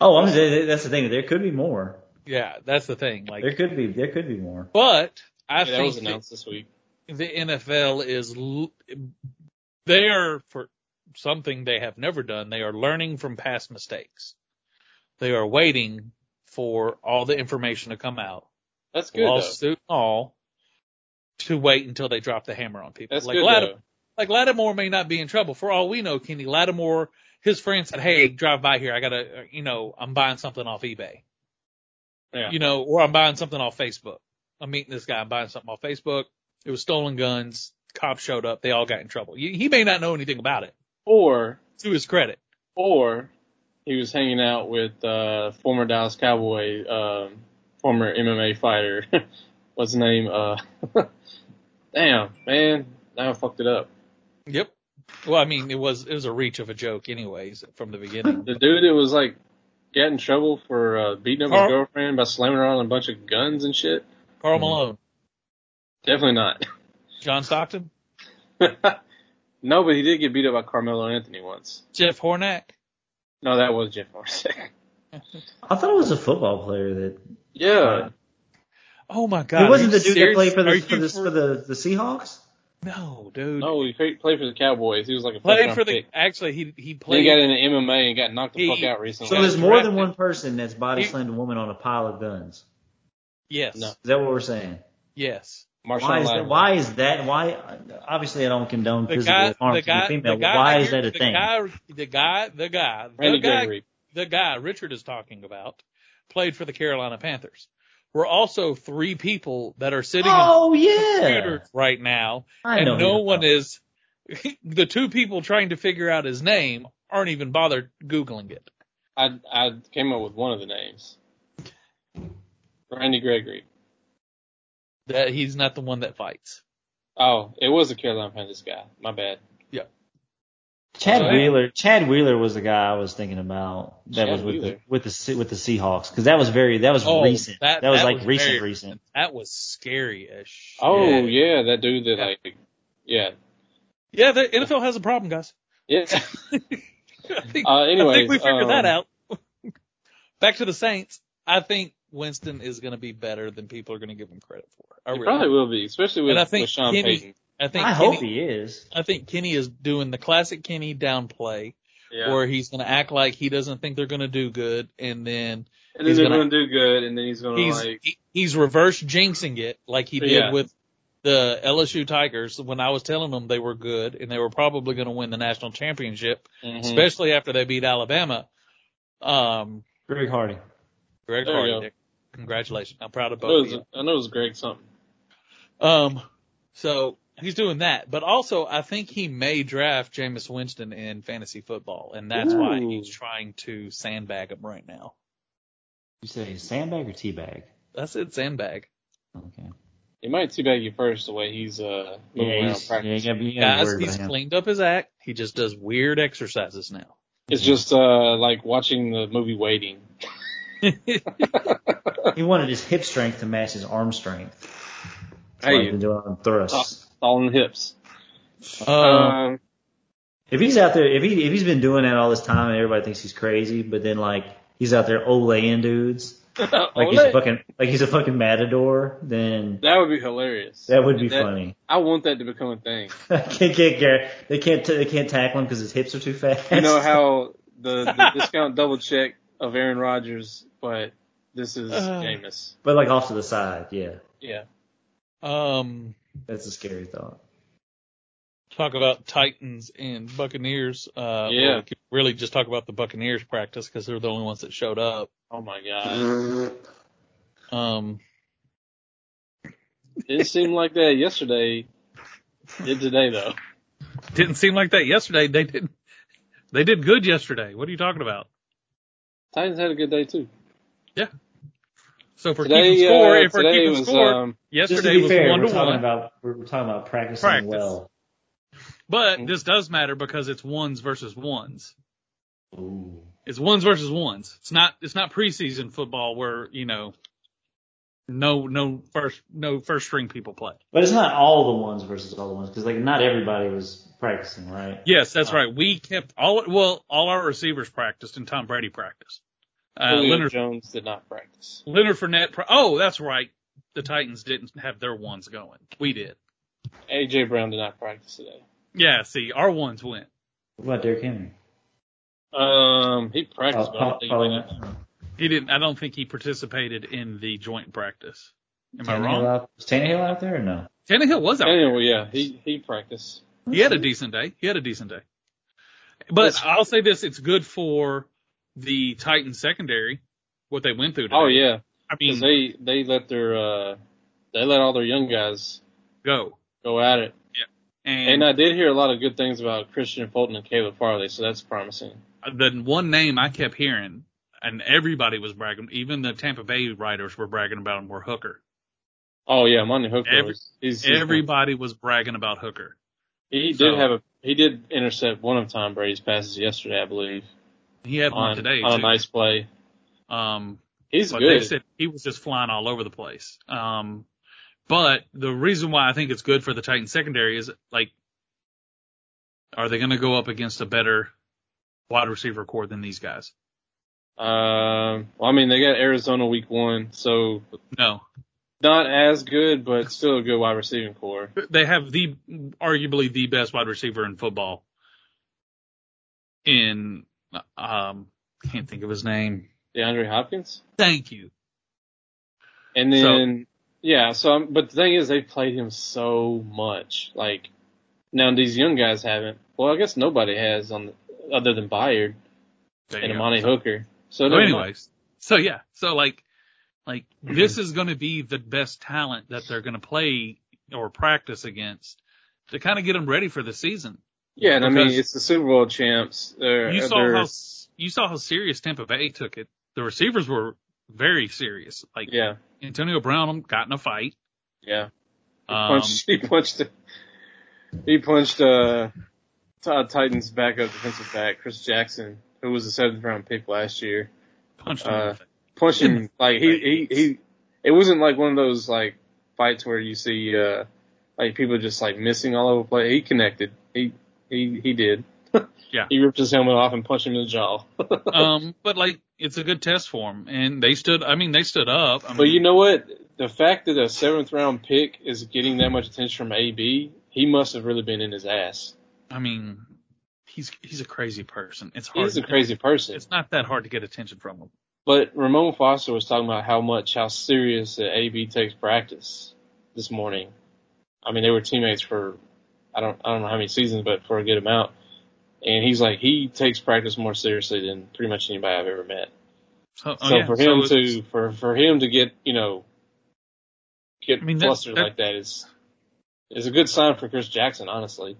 Oh, I'm, that's the thing. There could be more. yeah, that's the thing. Like, There could be. There could be more. but I Yeah, that was think that announced this week. the NFL is l- they are for something they have never done. They are learning from past mistakes. They are waiting for all the information to come out, That's good lawsuit and all, to wait until they drop the hammer on people. That's like good Lattim- though. like Lattimore may not be in trouble. For all we know, Kenny Lattimore, his friend said, "Hey, drive by here. I gotta, uh, you know, I'm buying something off eBay." Yeah. You know, or I'm buying something off Facebook. I'm meeting this guy. I'm buying something off Facebook. It was stolen guns. Cops showed up. They all got in trouble. He may not know anything about it. Or To his credit. or he was hanging out with uh former Dallas Cowboy, um, former MMA fighter. (laughs) What's his name? Uh, (laughs) damn man, now I fucked it up. Yep. Well, I mean, it was it was a reach of a joke, anyways, from the beginning. The dude that was like got in trouble for uh, beating up his girlfriend by slamming her on a bunch of guns and shit. Karl Malone, Definitely not. John Stockton, (laughs) no, but he did get beat up by Carmelo Anthony once. Jeff Hornack. No, that was Jeff Hornacek. (laughs) I thought it was a football player that. yeah. Oh my God! it wasn't the you dude that played for the for you the, for the the Seahawks. No, dude. No, he played played for the Cowboys. He was like a first played for the. pick. Actually, he he Then played. he got into MMA and got knocked the He- fuck out recently. So there's was more than one person that's body He- slammed a woman on a pile of guns. yes. No. Is that what we're saying? Yes. Why Marshawn is that? Why is that? Why? Obviously, I don't condone The physical guy, harm the to guy, the female. the guy, why is that a the thing? guy, the guy, the guy, Randy the guy, Gregory. the guy Richard is talking about played for the Carolina Panthers. We're also three people that are sitting oh in yeah, computers right now, I and no one you're is. (laughs) The two people trying to figure out his name aren't even bothered googling it. I I came up with one of the names. Randy Gregory. That he's not the one that fights. Oh, it was the Carolina Panthers guy. My bad. Chad Oh, yeah. Wheeler. Chad Wheeler was the guy I was thinking about. That Chad was with the, with the Se- with the Seahawks because that was very that was Oh, recent. that- was that like was recent, very- recent. That was scary as shit. Oh yeah, that dude that Yeah. like yeah. yeah. The NFL has a problem, guys. Yeah. (laughs) I think, Uh I think we figured um, that out. (laughs) Back to the Saints. I think Winston is going to be better than people are going to give him credit for. I really probably will be, especially with, And I think with Sean Kenny- Payton. I think I Kenny, hope he is. I think Kenny is doing the classic Kenny downplay, Yeah. where he's going to act like he doesn't think they're going to do good, and then and then he's they're gonna- gonna, do good and then he's gonna he's like he, he's reverse jinxing it like he did Yeah. with the LSU Tigers when I was telling them they were good and they were probably going to win the national championship, mhm. especially after they beat Alabama. Um, Greg Hardy. Greg There Hardy, congratulations! I'm proud of I know, both it of was, you. I know it was Greg something. Um, so he's doing that, but also I think he may draft Jameis Winston in fantasy football, and that's why he's trying to sandbag him right now. You say sandbag or teabag? That's it, sandbag. Okay. He might teabag you first the way he's uh moving Yeah, around he's, yeah, practice. you gotta be, you gotta Guys, he's about him. cleaned up his act. He just does weird exercises now. It's just uh like watching the movie Waiting. (laughs) He wanted his hip strength to match his arm strength. That's why Hey. he's been doing on thrusts. All in the hips. Um, Um, If he's out there, if he if he's been doing that all this time and everybody thinks he's crazy, but then like he's out there olaying dudes (laughs) like he's a fucking like he's a fucking matador, then that would be hilarious. that would be That- funny. I want that to become a thing. (laughs) can't get Garrett. They can't they can't tackle him because his hips are too fast. You know how (laughs) the, the discount double check of Aaron Rodgers, but this is Uh. Jameis. but like off to the side, yeah, Yeah. um, that's a scary thought. talk about Titans and Buccaneers. Uh, Yeah. or we really just talk about the Buccaneers practice because they're the only ones that showed up. Oh my god. (laughs) Um, Didn't seem like that yesterday. Did today though. Didn't seem like that yesterday. They did. They did good yesterday. What are you talking about? Titans had a good day too. So for Today, keeping score, uh, if we're keeping was score, um, Just to yesterday be was fair, one we're to talking one. about we're talking about practicing Practice. well. But Mm. this does matter because it's ones versus ones. Ooh. It's ones versus ones. It's not it's not preseason football where, you know, no no first no first string people play. But it's not all the ones versus all the ones because like not everybody was practicing, right? Yes, that's Oh. right. We kept all well, all our receivers practiced and Tom Brady practiced. Uh, Leonard Jones did not practice. Leonard Fournette. Pra- oh, that's right. The Titans didn't have their ones going. We did. AJ Brown did not practice today. Yeah. See, our ones went. What about Derrick Henry? Um, he practiced, Oh, but I don't oh, think he probably went. not. He didn't. I don't think he participated in the joint practice. Am I wrong? out, was Tannehill out there or no? Tannehill was out. Anyway, yeah, he he practiced. He had a decent day. He had a decent day. But I'll say this: it's good for the Titans secondary what they went through. Today. Oh yeah, I mean, they they let their uh they let all their young guys go. go at it. And, And I did hear a lot of good things about Kristian Fulton and Caleb Farley, so that's promising. the one name I kept hearing, and everybody was bragging, even the Tampa Bay writers were bragging about him, were Hooker. Oh yeah, Money Hooker Every- was he's, he's Everybody was bragging about Hooker. he did so- have a he did intercept one of Tom Brady's passes yesterday, I believe, He had one today on a nice play. Um, He's but good. they said he was just flying all over the place. Um, but the reason why I think it's good for the Titans secondary is like, are they going to go up against a better wide receiver core than these guys? Um, well, I mean, they got Arizona week one, so No, not as good, but still a good wide receiving core. they have the arguably the best wide receiver in football. In um, can't think of his name. DeAndre Hopkins, Thank you. and So- then yeah. So, I'm- but the thing is, they played him so much. Like now, these young guys haven't. Well, I guess nobody has on the, other than Bayard and you go. Amani Hooker. So, So never mind. anyways, so yeah, so like, like (clears throat) this is going to be the best talent that they're going to play or practice against to kind of get them ready for the season. Yeah, and I mean, it's the Super Bowl champs. They're, You saw how you saw how serious Tampa Bay took it. The receivers were very serious. Like yeah, Antonio Brown got in a fight. yeah. Um, punched, (laughs) he punched, he punched, uh, Todd Titans backup defensive back, Chris Jackson, who was a seventh round pick last year. punched him. uh. Punched him, (laughs) like, he, he, he, it wasn't like one of those, like, fights where you see, uh, like people just like missing all over the place. He connected. He, he, he did. (laughs) Yeah. He ripped his helmet off and punched him in the jaw. (laughs) um, but like it's a good test for him, and they stood. I mean, they stood up. I mean, But you know what? The fact that a seventh round pick is getting that much attention from AB, he must have really been in his ass. I mean, he's he's a crazy person. It's hard. He's a crazy person. It's not that hard to get attention from him. But Ramon Foster was talking about how much, how serious that AB takes practice this morning. I mean, they were teammates for, I don't, I don't know how many seasons, but for a good amount. And he's like, he takes practice more seriously than pretty much anybody I've ever met. So, oh, yeah, for him it's- to, for, for him to get, you know, get I mean, flustered that- like that is, is a good sign for Chris Jackson, honestly.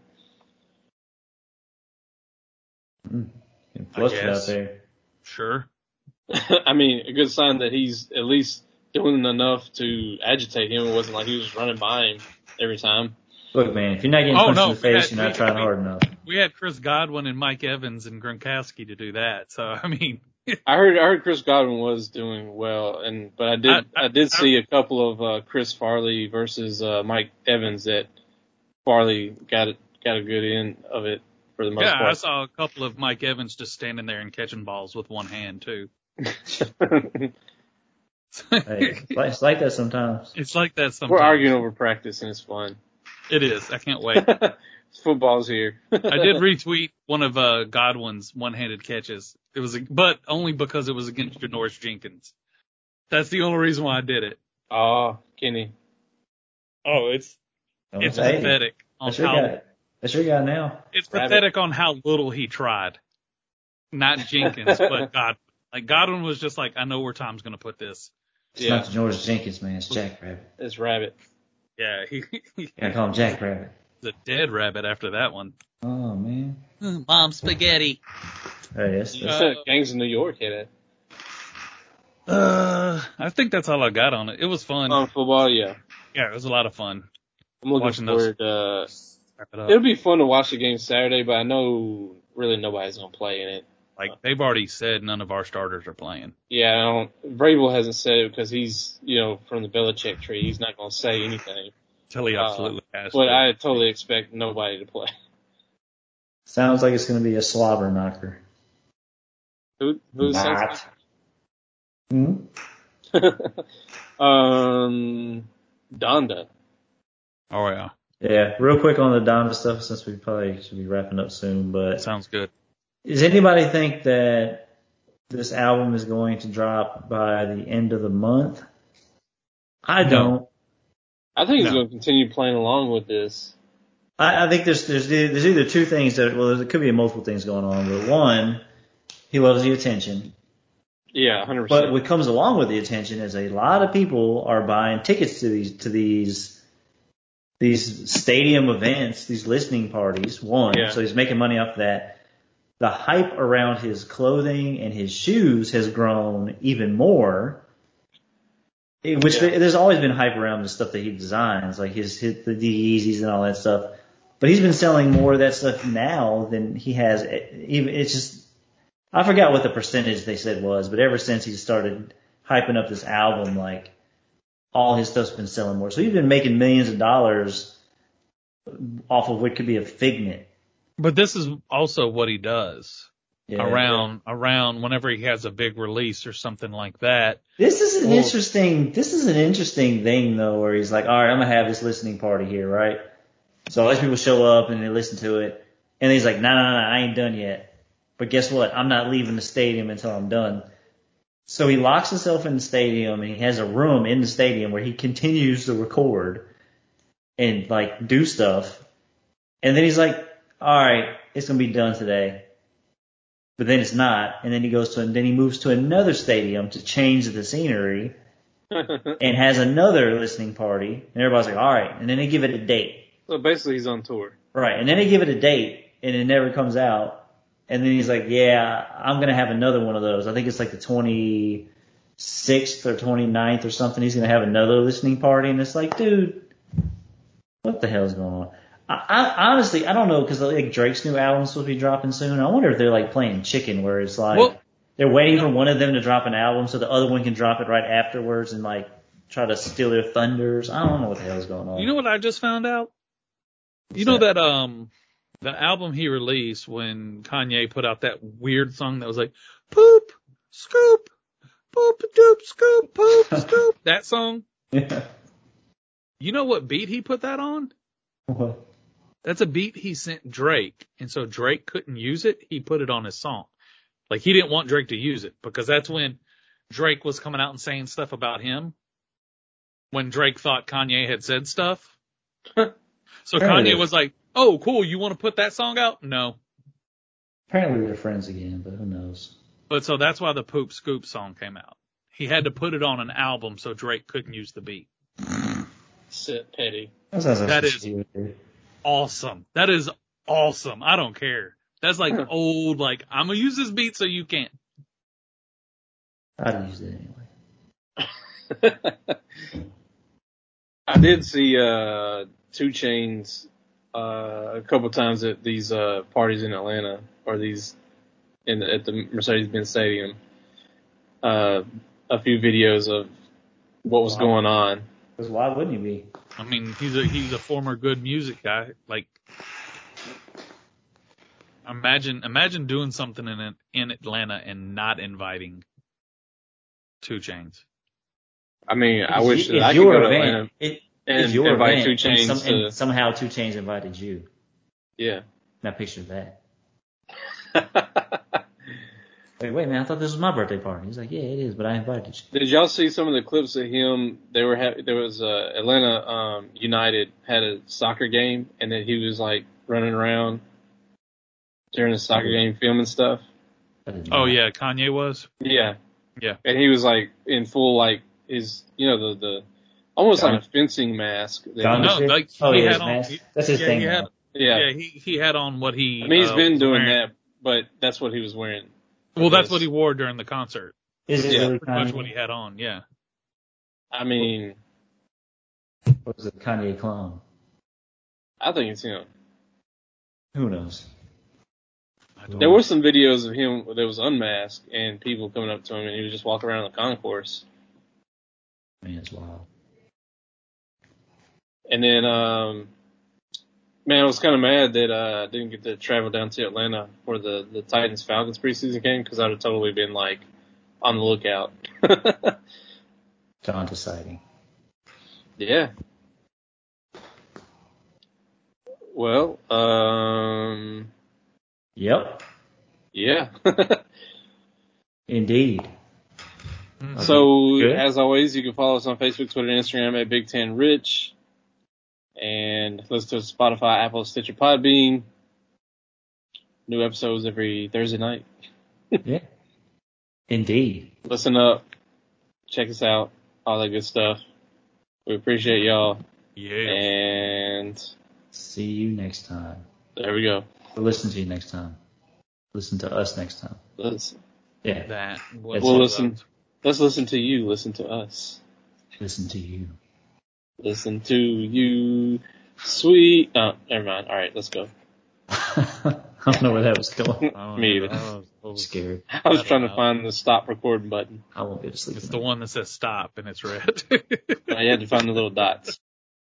Mm. Flustered out there. sure. (laughs) I mean, a good sign that he's at least doing enough to agitate him. It wasn't like he was running by him every time. Look, man, if you're not getting Oh, punched no, in the face, we you're not trying we- hard enough. We had Chris Godwin and Mike Evans and Gronkowski to do that. So (laughs) I mean, I heard I heard Chris Godwin was doing well, and but I did I- I, I- did I- see a couple of uh, Chris Farley versus uh, Mike Evans that Farley got it got a good end of it for the most yeah, I saw a couple of Mike Evans just standing there and catching balls with one hand too. (laughs) (laughs) Hey, like- it's like that sometimes. it's like that sometimes. We're arguing over practice, and it's fun. It is. I can't wait. (laughs) Football's here. (laughs) I did retweet one of uh, Godwin's one-handed catches. It was, a, but only because it was against Janoris Jenkins. That's the only reason why I did it. Oh, Kenny. Oh, it's Don't it's say pathetic on That's your how guy. That's your guy now. it's Rabbit. pathetic on how little he tried. Not Jenkins, but (laughs) God. Like Godwin was just like, I know where Tom's going to put this. It's Yeah, not George Jenkins, man. It's Jack Rabbit. it's Rabbit. Yeah, he, he's I call him Jack Rabbit. The dead rabbit after that one. Oh man. Mom spaghetti. Hey, that's, that's, Uh, Gangs of New York had it. Uh, I think that's all I got on it. It was fun. On football, yeah. yeah, it was a lot of fun. I'm looking Watching those- forward. Uh, it it'll be fun to watch the game Saturday, but I know really nobody's gonna play in it. Like they've already said, none of our starters are playing. Yeah, I don't. Vrabel hasn't said it because he's, you know, from the Belichick tree. He's not gonna say anything. Till he Uh, absolutely has But to. I totally expect nobody to play. sounds like it's going to be a slobber knocker. Who? Who's Not. Hmm? (laughs) um, Donda. oh yeah, Yeah, real quick on the Donda stuff since we probably should be wrapping up soon, but sounds good. Does anybody think that this album is going to drop by the end of the month? I No. don't. I think he's No. going to continue playing along with this. I, I think there's there's there's either two things that well there could be multiple things going on, but one, he loves the attention, Yeah, 100%. but what comes along with the attention is a lot of people are buying tickets to these to these these stadium events, these listening parties. One, Yeah. so he's making money off that. The hype around his clothing and his shoes has grown even more. Eh, which Yeah. there's always been hype around the stuff that he designs, like his, his the Yeezys and all that stuff. But he's been selling more of that stuff now than he has. Eh, even it's just I forgot what the percentage they said was, but ever since he started hyping up this album, like all his stuff's been selling more. So he's been making millions of dollars off of what could be a figment. But this is also what he does Yeah. around around whenever he has a big release or something like that. This is an Well- interesting. This is an interesting thing though, where he's like, all right, I'm gonna have this listening party here, right? So all these people show up and they listen to it, and he's like, no, no, no, I ain't done yet. But guess what? I'm not leaving the stadium until I'm done. So he locks himself in the stadium and he has a room in the stadium where he continues to record and like do stuff. And then he's like, all right, it's gonna be done today. But then it's not. And then he goes to, and then he moves to another stadium to change the scenery (laughs) and has another listening party. And everybody's like, all right. And then they give it a date. so basically, he's on tour. Right. And then they give it a date and it never comes out. And then he's like, yeah, I'm going to have another one of those. I think it's like the 26th or 29th or something. He's going to have another listening party. And it's like, dude, what the hell's going on? I, I honestly, I don't know because like Drake's new album's supposed to be dropping soon. I wonder if they're like playing chicken where it's like Well- they're waiting for one of them to drop an album so the other one can drop it right afterwards and like try to steal their thunders. I don't know what the hell's going on. You know what I just found out? You What's know that um the album he released when Kanye put out that weird song that was like poop scoop poop doop scoop poop (laughs) scoop that song. Yeah. You know what beat he put that on? What? That's a beat he sent Drake, and so Drake couldn't use it. He put it on his song. Like he didn't want Drake to use it because that's when Drake was coming out and saying stuff about him. When Drake thought Kanye had said stuff. (laughs) so Apparently. Kanye was like, "Oh, cool. You want to put that song out?" No. Apparently they're friends again, but who knows? But so that's why the Poop Scoop song came out. He had to put it on an album so Drake couldn't use the beat. Sit petty. That sounds like That some is- shit would do. Awesome. That is awesome. I don't care. That's like old, like, I'm gonna use this beat so you can't. I'd use it anyway. (laughs) I did see uh 2 Chainz uh a couple times at these uh parties in Atlanta or these in the, at the Mercedes-Benz Stadium. Uh a few videos of what was Wow. going on. Because why wouldn't you be? I mean, he's a he's a former good music guy. Like, imagine imagine doing something in in Atlanta and not inviting 2 Chainz. I mean, I If wish you- that if I could go to Atlanta it, and if your invite event, Two and Chains some- to and somehow 2 Chainz invited you. yeah. Now picture that. (laughs) Wait, wait, man, I thought this was my birthday party. He's like, yeah, it is, but I invited you. Did y'all see some of the clips of him? They were ha- there was uh, Atlanta um, United had a soccer game, and then he was like running around during the soccer game filming stuff. Oh know. yeah, Kanye was. Yeah, Yeah. and he was like in full like his you know the the almost John- like a fencing mask. that- John No, like oh he yeah, had his on- mask. he- That's his yeah, thing. he had- yeah. Yeah, he he had on what he. I mean, he's uh, been doing wearing. that, but that's what he was wearing. Well, that's what he wore during the concert. Is it Yeah, really Pretty much what he had on. Yeah. I mean, Or is it Kanye clone? I think it's him. Who knows? There know. were some videos of him that was unmasked and people coming up to him and he was just walking around the concourse. Man, it's wild. And then, um, man, I was kind of mad that uh, I didn't get to travel down to Atlanta for the the Titans Falcons preseason game because I'd have totally been like on the lookout. (laughs) John deciding. yeah. Well, um, Yep. yeah. (laughs) Indeed. Mhm. So, Good. as always, you can follow us on Facebook, Twitter, and Instagram at Big Ten Rich. And listen to us on Spotify, Apple, Stitcher, Podbean. New episodes every Thursday night. (laughs) Yeah. Indeed. Listen up. Check us out. All that good stuff. We appreciate y'all. yeah. And See you next time. there we go. Or listen to you next time. Listen to us next time. Let's, Yeah. That. We'll we'll listen. Let's listen to you. Listen to us. Listen to you. Listen to you. Sweet. Oh, never mind. All right, let's go. (laughs) I don't know where that was going. (laughs) Me either. I'm scared. I was trying to find the stop recording button. I won't be able to sleep. It's the one that says stop and it's red. (laughs) I had to find the little dots.